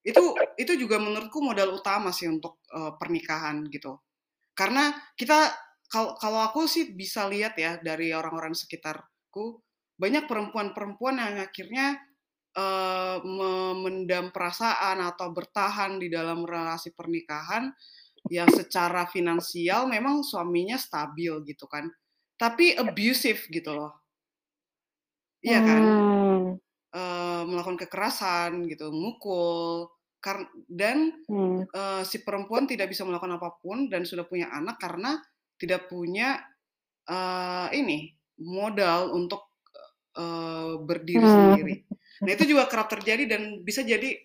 Itu itu juga menurutku modal utama sih untuk uh, pernikahan gitu. Karena kita kalau kalau aku sih bisa lihat ya dari orang-orang sekitarku banyak perempuan-perempuan yang akhirnya uh, memendam perasaan atau bertahan di dalam relasi pernikahan yang secara finansial memang suaminya stabil gitu kan tapi abusive gitu loh. Iya kan? Hmm. Uh, melakukan kekerasan gitu, mukul, kar dan hmm. uh, si perempuan tidak bisa melakukan apa pun dan sudah punya anak karena tidak punya uh, ini modal untuk uh, berdiri hmm. sendiri. Nah itu juga kerap terjadi dan bisa jadi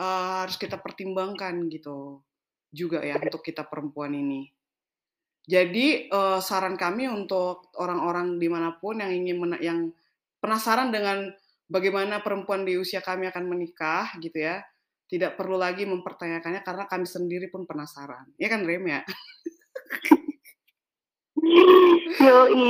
uh, harus kita pertimbangkan gitu juga ya untuk kita perempuan ini. Jadi uh, saran kami untuk orang-orang di mana pun yang ingin mena- yang penasaran dengan bagaimana perempuan di usia kami akan menikah gitu ya, tidak perlu lagi mempertanyakannya karena kami sendiri pun penasaran. Ya kan Rem ya? Yoi.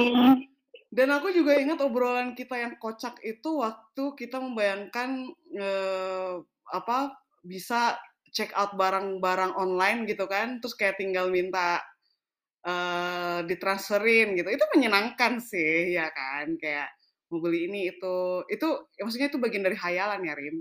Dan aku juga ingat obrolan kita yang kocak itu waktu kita membayangkan eh, apa bisa check out barang-barang online gitu kan, terus kayak tinggal minta uh, ditransferin gitu. Itu menyenangkan sih, ya kan? Kayak mau beli ini itu itu ya maksudnya itu bagian dari hayalan ya Rim.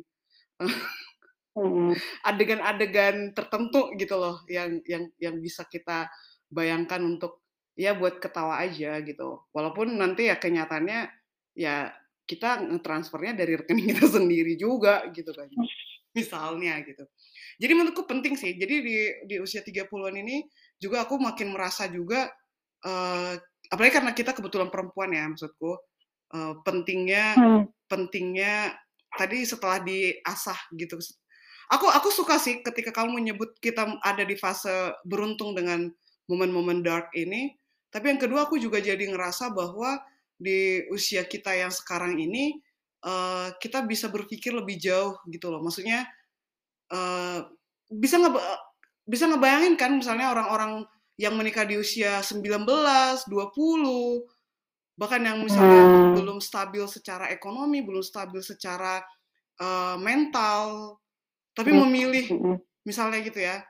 Adegan-adegan tertentu gitu loh yang yang yang bisa kita bayangkan untuk ya buat ketawa aja gitu. Walaupun nanti ya kenyataannya ya kita ngetransfernya dari rekening kita sendiri juga gitu kan. Misalnya gitu. Jadi menurutku penting sih. Jadi di di usia 30-an ini juga aku makin merasa juga uh, apalagi karena kita kebetulan perempuan ya maksudku uh, pentingnya hmm. pentingnya tadi setelah diasah gitu aku aku suka sih ketika kamu menyebut kita ada di fase beruntung dengan momen-momen dark ini tapi yang kedua aku juga jadi ngerasa bahwa di usia kita yang sekarang ini uh, kita bisa berpikir lebih jauh gitu loh maksudnya uh, bisa nggak bisa ngebayangin kan misalnya orang-orang yang menikah di usia 19, 20, bahkan yang misalnya hmm. belum stabil secara ekonomi, belum stabil secara uh, mental, tapi hmm. memilih misalnya gitu ya.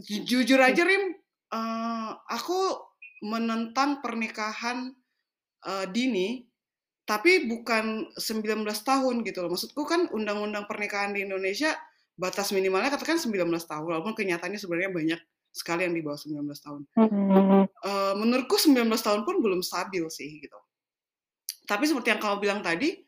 Jujur aja Rim, uh, aku menentang pernikahan uh, dini tapi bukan 19 tahun gitu loh. Maksudku kan undang-undang pernikahan di Indonesia batas minimalnya katakan 19 tahun, walaupun kenyataannya sebenarnya banyak sekali yang di bawah 19 tahun. Mm-hmm. Uh, menurutku 19 tahun pun belum stabil sih gitu. Tapi seperti yang kamu bilang tadi,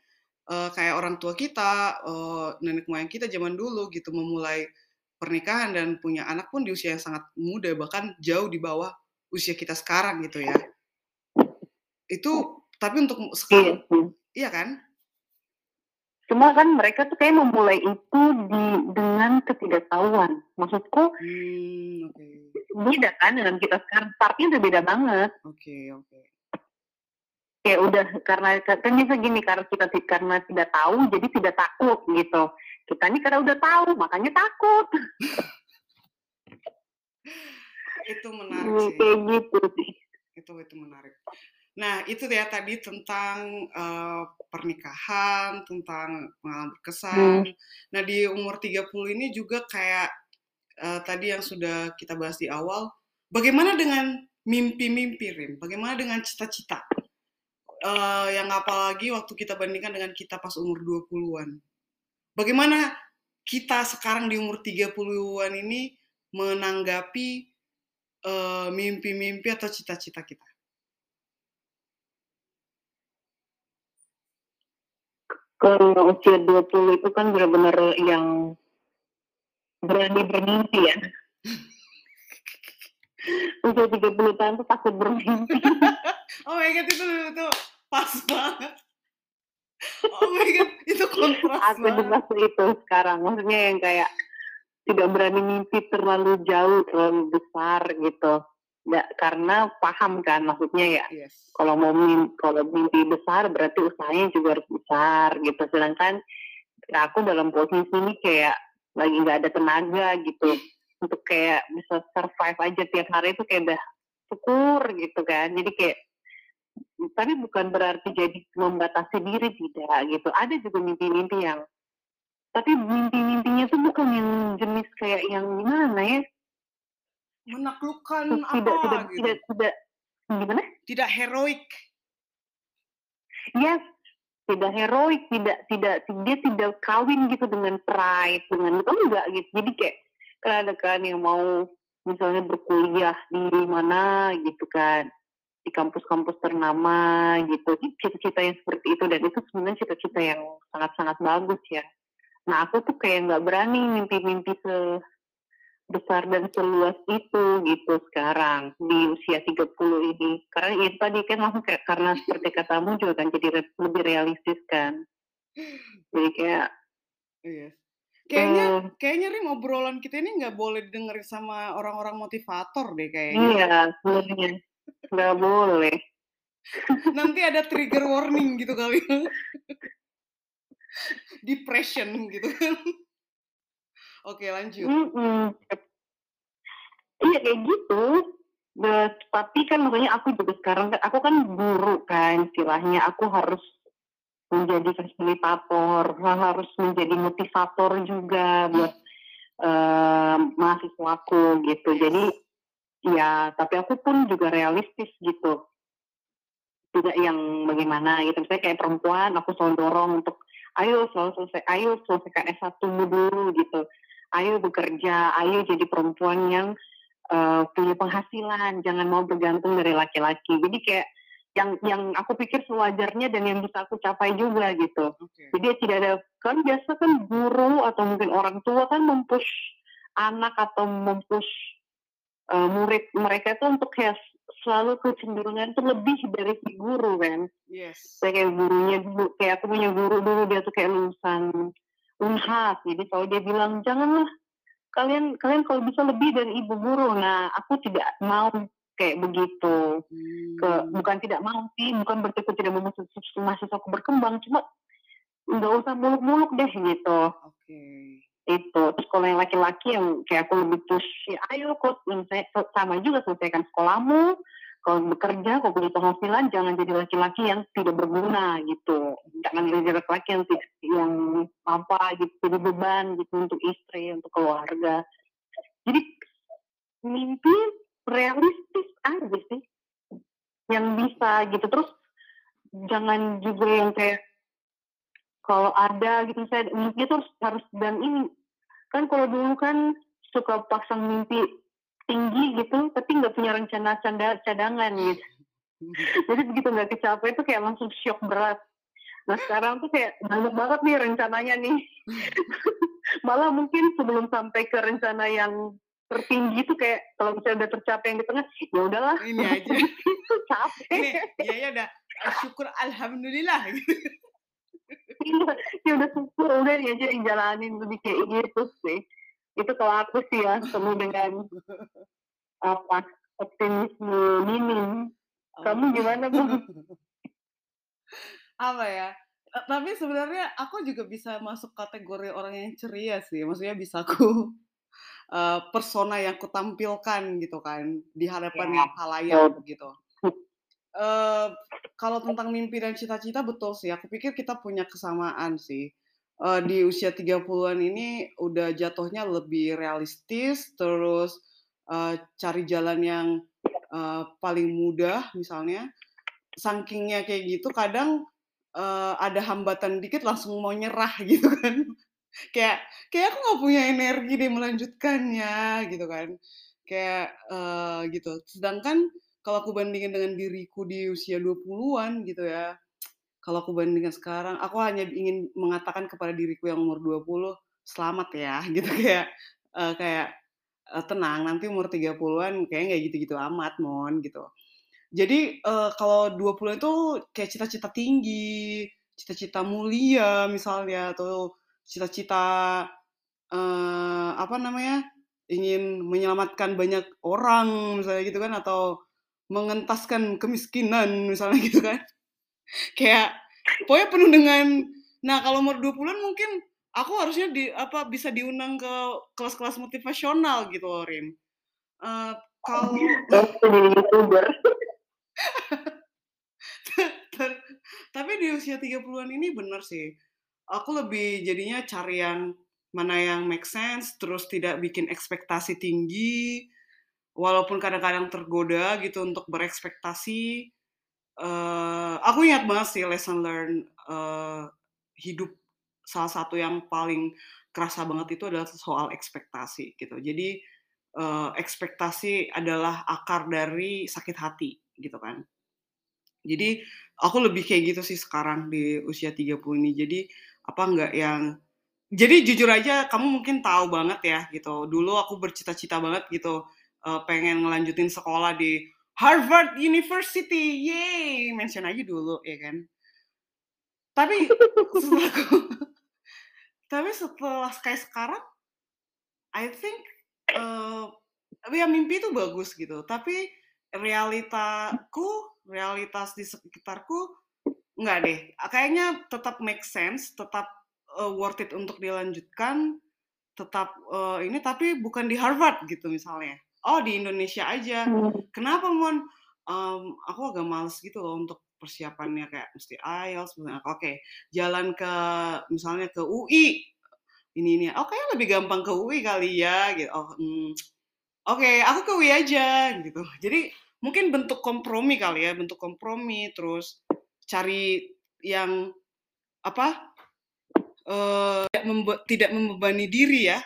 uh, kayak orang tua kita, uh, nenek moyang kita zaman dulu gitu, memulai pernikahan dan punya anak pun di usia yang sangat muda, bahkan jauh di bawah usia kita sekarang gitu ya. Itu tapi untuk sekarang Iya iya kan? Cuma kan mereka tuh kayak memulai itu di dengan ketidaktahuan. Maksudku Hmm, oke. beda kan dengan kita sekarang. Startnya udah beda banget. Oke, oke. Kayak udah karena kan bisa gini karena kita karena tidak tahu jadi tidak takut gitu. Kita ini karena udah tahu makanya takut. Itu menarik Hmm, sih. kayak gitu sih. Itu itu menarik. Nah, itu ya tadi tentang eh, pernikahan, tentang pengalaman berkesan. Hmm. Nah, di umur 30 ini juga kayak eh, tadi yang sudah kita bahas di awal, bagaimana dengan mimpi-mimpi, Rim? Bagaimana dengan cita-cita? Eh, yang apalagi waktu kita bandingkan dengan kita pas umur 20-an. Bagaimana kita sekarang di umur 30-an ini menanggapi eh, mimpi-mimpi atau cita-cita kita? Kalau usia 20 itu kan benar-benar yang berani bermimpi ya. usia 30 tahun tuh takut bermimpi. Oh my god itu itu pas banget. Oh my god itu kontras Aku di itu sekarang. Maksudnya yang kayak tidak berani mimpi terlalu jauh, terlalu besar gitu. Nggak, karena paham kan maksudnya ya Yes. kalau mau mimpi, kalau mimpi besar berarti usahanya juga harus besar gitu. Sedangkan aku dalam posisi ini kayak lagi nggak ada tenaga gitu untuk kayak bisa survive aja tiap hari itu kayak udah syukur gitu kan. Jadi kayak tapi bukan berarti jadi membatasi diri tidak gitu. Ada juga mimpi-mimpi yang tapi mimpi-mimpinya tuh bukan yang jenis kayak yang gimana ya? Menaklukkan Tidak apa tidak gitu. tidak tidak gimana? Tidak heroik. Yes, tidak heroik, tidak tidak dia tidak kawin gitu dengan pride, dengan itu enggak gitu. Jadi kayak kan ada kan yang mau misalnya berkuliah di mana gitu kan di kampus-kampus ternama gitu cita-cita yang seperti itu dan itu sebenarnya cita-cita yang sangat-sangat bagus ya nah aku tuh kayak nggak berani mimpi-mimpi sebesar dan seluas itu gitu sekarang di usia 30 ini karena itu tadi kan langsung kayak karena seperti katamu juga kan jadi re- lebih realistis kan jadi kayak Iya. Kayaknya eh, kayaknya Rim obrolan kita ini nggak boleh dengerin sama orang-orang motivator deh kayaknya. iya sebenarnya nggak boleh Nanti ada trigger warning gitu kali. Depression gitu kan. Oke, lanjut. Mm-mm. Iya kayak gitu. But, tapi kan maksudnya aku juga sekarang kan aku kan guru kan istilahnya aku harus menjadi fasilitator, harus menjadi motivator juga buat eh, mahasiswaku gitu. Jadi ya tapi aku pun juga realistis gitu. Tidak yang bagaimana gitu. Misalnya kayak perempuan aku selalu dorong untuk ayo selalu selesai, ayo selesaikan S1 dulu gitu ayo bekerja, ayo jadi perempuan yang uh, punya penghasilan, jangan mau bergantung dari laki-laki. Jadi kayak yang yang aku pikir sewajarnya dan yang bisa aku capai juga gitu. Oke. Jadi tidak ada kan biasa kan guru atau mungkin orang tua kan mempush anak atau mempush uh, murid mereka itu untuk kayak selalu kecenderungan itu lebih dari si guru kan Yes. saya kayak gurunya dulu kayak aku punya guru dulu dia tuh kayak lulusan unhas jadi kalau dia bilang janganlah kalian kalian kalau bisa lebih dari ibu guru nah aku tidak mau kayak begitu ke Hmm. bukan tidak mau sih bukan berarti aku tidak mau mahasiswa aku berkembang cuma nggak usah muluk-muluk deh gitu Oke. Itu. Kalau yang laki-laki yang kayak aku lebih push ya ayo kok sama juga selesaikan sekolahmu. Kalau bekerja kalau punya penghasilan jangan jadi laki-laki yang tidak berguna gitu. Jangan jadi laki-laki yang tidak yang apa gitu jadi beban gitu untuk istri untuk keluarga. Jadi mimpi realistis aja sih yang bisa gitu. Terus jangan juga yang kayak kalau ada gitu saya mimpi itu harus harus dan ini kan kalau dulu kan suka pasang mimpi tinggi gitu tapi nggak punya rencana cadangan gitu. Jadi begitu nggak kecapai itu kayak langsung shock berat. Nah sekarang tuh kayak banyak banget nih rencananya nih. Malah mungkin sebelum sampai ke rencana yang tertinggi tuh kayak kalau misalnya udah tercapai yang di tengah ya udahlah. Ini aja. Itu capek. Ini ya ya udah syukur alhamdulillah. gitu. Ya udah syukur udah ini aja yang jalanin lebih kayak gitu sih. Itu kalau aku sih ya penuh dengan apa optimisme minim. Kamu gimana bu? Apa ya? Eh, tapi sebenarnya aku juga bisa masuk kategori orang yang ceria sih. Maksudnya bisa aku eh, persona yang kutampilkan gitu kan di hadapan Ya. halayak gitu kalau tentang mimpi dan cita-cita betul sih. Aku pikir kita punya kesamaan sih. Eh, di usia 30-an ini udah jatuhnya lebih realistis, terus eh, cari jalan yang eh, paling mudah misalnya. Sakingnya kayak gitu kadang eh, ada hambatan dikit langsung mau nyerah gitu kan. kayak kayak aku nggak punya energi deh melanjutkannya gitu kan. Kayak eh, gitu. Sedangkan kalau aku bandingin dengan diriku di usia 20-an gitu ya, kalau aku bandingkan sekarang, aku hanya ingin mengatakan kepada diriku yang umur 20, selamat ya, gitu kayak eh, kayak eh, tenang, nanti umur 30-an kayak nggak gitu-gitu amat, mon gitu. Jadi eh, kalau 20 itu kayak cita-cita tinggi, cita-cita mulia misalnya, atau cita-cita eh, apa namanya ingin menyelamatkan banyak orang misalnya gitu kan, atau mengentaskan kemiskinan misalnya gitu kan. Kayak pokoknya penuh dengan nah kalau umur 20-an mungkin aku harusnya di apa bisa diundang ke kelas-kelas motivasional gitu loh, Rin. Eh, kalau youtuber tapi di usia 30-an ini bener sih. Aku lebih jadinya cari yang mana yang make sense, terus tidak bikin ekspektasi tinggi, walaupun kadang-kadang tergoda gitu untuk berekspektasi. eh aku ingat banget sih lesson learn eh, hidup salah satu yang paling kerasa banget itu adalah soal ekspektasi gitu. Jadi eh, ekspektasi adalah akar dari sakit hati gitu kan. Jadi aku lebih kayak gitu sih sekarang di usia 30 ini. Jadi apa enggak yang jadi jujur aja kamu mungkin tahu banget ya gitu. Dulu aku bercita-cita banget gitu eh, pengen ngelanjutin sekolah di Harvard University. Yeay, mention aja dulu ya kan. Tapi setelah aku- tapi setelah kayak sekarang I think eh ya mimpi itu bagus gitu. Tapi realitaku, realitas di sekitarku Enggak deh, kayaknya tetap make sense, tetap uh, worth it untuk dilanjutkan, tetap uh, ini tapi bukan di Harvard gitu misalnya. Oh di Indonesia aja. Kenapa Mon? Um, aku agak males gitu loh untuk persiapannya kayak mesti IELTS. Oke, jalan ke misalnya ke UI. Ini ini. Oh kayaknya lebih gampang ke UI kali ya. Gitu. Oh, hmm. Oke, aku ke UI aja gitu. Jadi mungkin bentuk kompromi kali ya, bentuk kompromi terus cari yang apa eh, tidak, membe- tidak membebani diri ya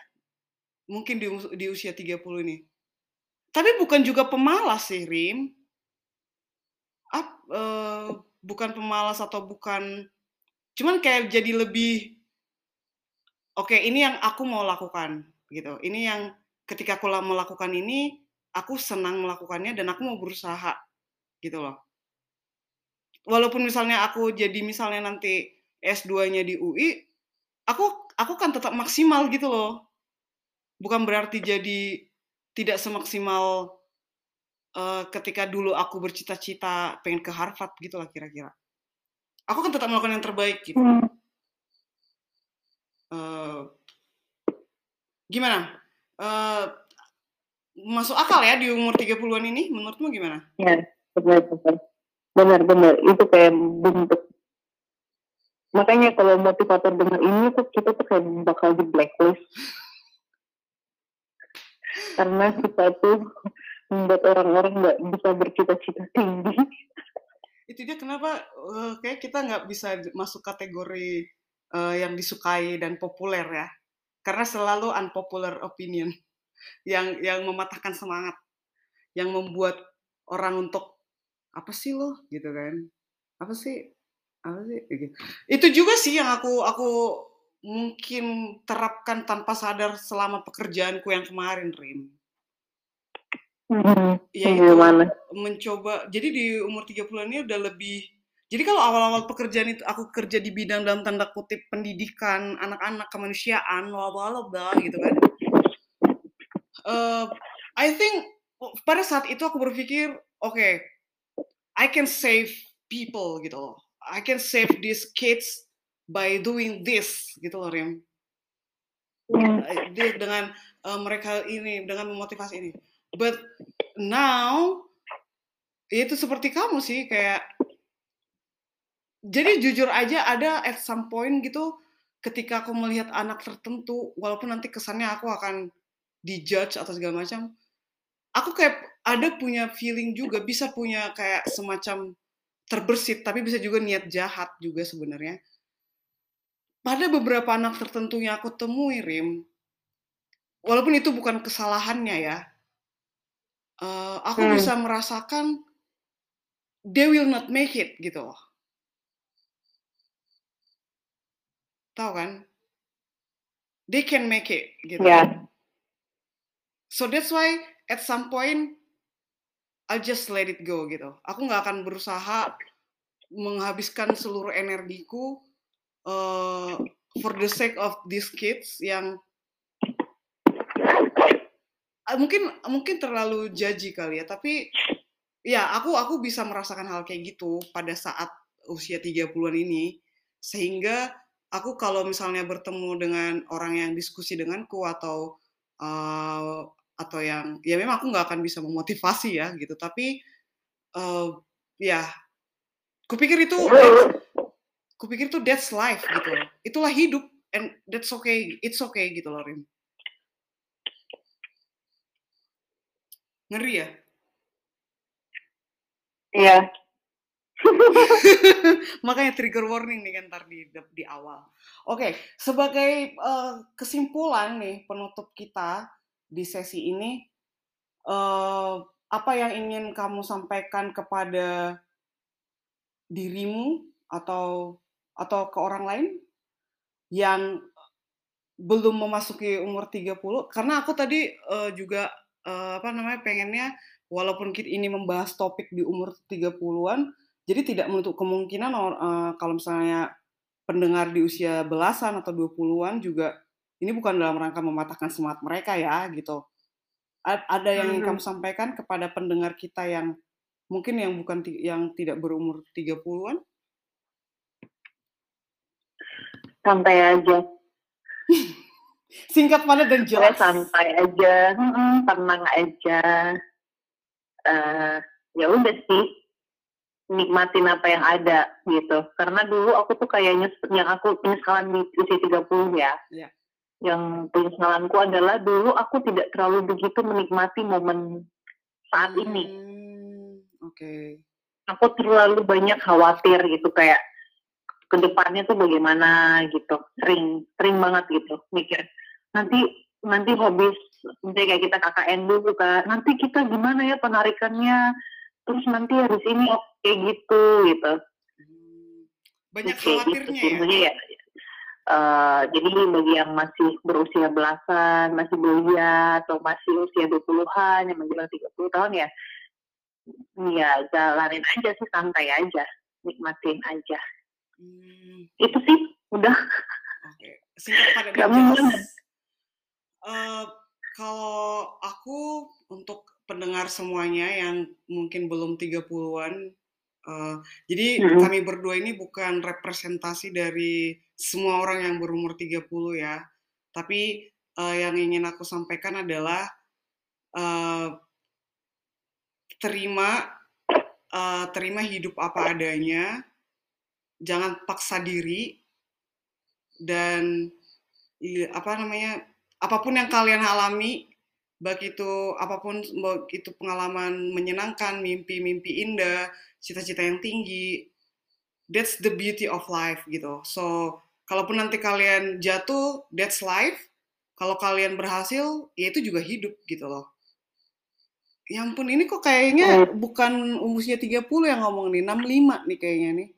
mungkin di, di usia 30 ini tapi bukan juga pemalas sih Rim. Ap- eh, bukan pemalas atau bukan cuman kayak jadi lebih oke ini yang aku mau lakukan gitu. Ini yang ketika aku la- melakukan ini aku senang melakukannya dan aku mau berusaha gitu loh. Walaupun misalnya aku jadi misalnya nanti S2-nya di UI, aku aku kan tetap maksimal gitu loh. Bukan berarti jadi tidak semaksimal eh, ketika dulu aku bercita-cita pengen ke Harvard gitu lah kira-kira. Aku kan tetap melakukan yang terbaik gitu. Hmm. Eh, gimana? Eh, masuk akal ya di umur 30-an ini? Menurutmu gimana? ya benar benar benar benar itu kayak bentuk makanya kalau motivator dengar ini tuh kita tuh kayak bakal di blacklist karena tuh membuat orang-orang nggak bisa bercita-cita tinggi. Itu dia kenapa eh, kayak kita nggak bisa masuk kategori eh, yang disukai dan populer ya. Karena selalu unpopular opinion. Yang yang mematahkan semangat. Yang membuat orang untuk apa sih lo? Gitu kan. Apa sih? Apa sih? Gitu. itu juga sih yang aku aku mungkin terapkan tanpa sadar selama pekerjaanku yang kemarin Rim. Hmm, ya itu mencoba. Jadi di umur 30 ini udah lebih jadi kalau awal-awal pekerjaan itu aku kerja di bidang dalam tanda kutip pendidikan anak-anak kemanusiaan bla bla gitu kan. Uh, I think pada saat itu aku berpikir oke okay, I can save people gitu loh. I can save these kids by doing this gitu loh Rim. Yeah. dengan uh, mereka ini dengan memotivasi ini. But now itu seperti kamu sih kayak jadi jujur aja ada at some point gitu ketika aku melihat anak tertentu walaupun nanti kesannya aku akan dijudge atau segala macam aku kayak ada punya feeling juga bisa punya kayak semacam terbersit tapi bisa juga niat jahat juga sebenarnya pada beberapa anak tertentu yang aku temui Rim walaupun itu bukan kesalahannya ya uh, aku hmm. bisa merasakan they will not make it gitu loh Tahu kan? They can make it gitu. Yeah. So that's why at some point I'll just let it go gitu. Aku nggak akan berusaha menghabiskan seluruh energiku uh, for the sake of these kids yang uh, mungkin mungkin terlalu jaji kali ya, tapi ya aku aku bisa merasakan hal kayak gitu pada saat usia 30-an ini. Sehingga aku kalau misalnya bertemu dengan orang yang diskusi denganku atau uh, atau yang ya memang aku nggak akan bisa memotivasi ya gitu. Tapi uh, ya kupikir itu kupikir itu that's life gitu loh. Itulah hidup and that's okay it's okay gitu loh Rim ngeri ya? Iya. Makanya trigger warning nih kan ntar di, di awal. Oke, sebagai uh, kesimpulan nih penutup kita di sesi ini, uh, apa yang ingin kamu sampaikan kepada dirimu atau atau ke orang lain yang belum memasuki umur 30 karena aku tadi uh, juga uh, apa namanya pengennya walaupun ini membahas topik di umur 30-an jadi tidak menutup kemungkinan uh, kalau misalnya pendengar di usia belasan atau 20-an juga ini bukan dalam rangka mematahkan semangat mereka ya gitu. Ada yang ingin kamu sampaikan kepada pendengar kita yang mungkin yang bukan yang tidak berumur 30-an? Santai aja. Singkat padat dan jelas. Santai aja, tenang aja. Uh, ya udah sih, nikmatin apa yang ada gitu. Karena dulu aku tuh kayaknya yang aku penyesalan di usia 30 ya. Yeah. Yang penyesalanku adalah dulu aku tidak terlalu begitu menikmati momen saat hmm, ini. Oke. Okay. Aku terlalu banyak khawatir gitu kayak ke depannya tuh bagaimana gitu. Sering sering banget gitu mikir nanti nanti habis misalnya kayak kita KKN dulu kan nanti kita gimana ya penarikannya terus nanti harus ini oke kayak gitu gitu banyak okay, khawatirnya gitu. ya, ya Uh, jadi bagi yang masih berusia belasan, masih belia atau masih usia 20-an yang menjelang 30 tahun ya, ya jalanin aja sih, santai aja, nikmatin aja. Hmm. Itu sih, udah. Oke, okay. Kamu uh, kalau aku untuk pendengar semuanya yang mungkin belum 30-an. Uh, jadi hmm. kami berdua ini bukan representasi dari semua orang yang berumur 30 ya. Tapi uh, yang ingin aku sampaikan adalah uh, terima uh, terima hidup apa adanya. Jangan paksa diri dan apa namanya apa pun yang kalian alami baik itu apa pun baik itu pengalaman menyenangkan, mimpi-mimpi indah, cita-cita yang tinggi. That's the beauty of life gitu. So, kalaupun nanti kalian jatuh, that's life. Kalau kalian berhasil, ya itu juga hidup gitu loh. Ya ampun, ini kok kayaknya bukan usia 30 yang ngomong nih, 65 nih kayaknya nih.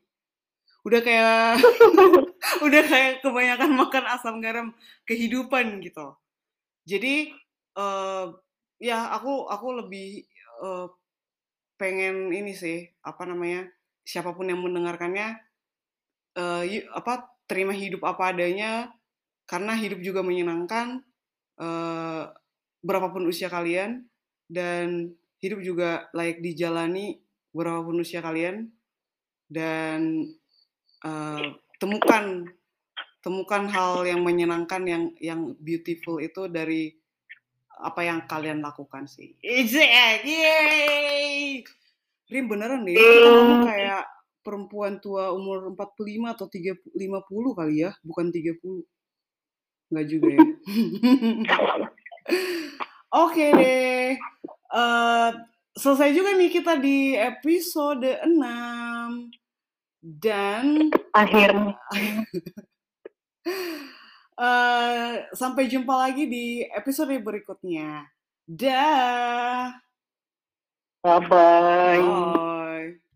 Udah kayak udah kayak kebanyakan makan asam garam kehidupan gitu. Jadi uh, ya aku aku lebih uh, pengen ini sih apa namanya siapa pun yang mendengarkannya uh, apa terima hidup apa adanya karena hidup juga menyenangkan uh, berapapun usia kalian dan hidup juga layak dijalani berapapun usia kalian dan uh, temukan temukan hal yang menyenangkan yang yang beautiful itu dari apa yang kalian lakukan sih. Exact, yay! Rim beneran deh, kita ngomong kayak perempuan tua umur 45 atau 30, 50 kali ya, bukan 30. Enggak juga ya. Oke deh. Uh, selesai juga nih kita di episode 6. Dan akhirnya Uh, sampai jumpa lagi di episode berikutnya. Dah. Bye bye.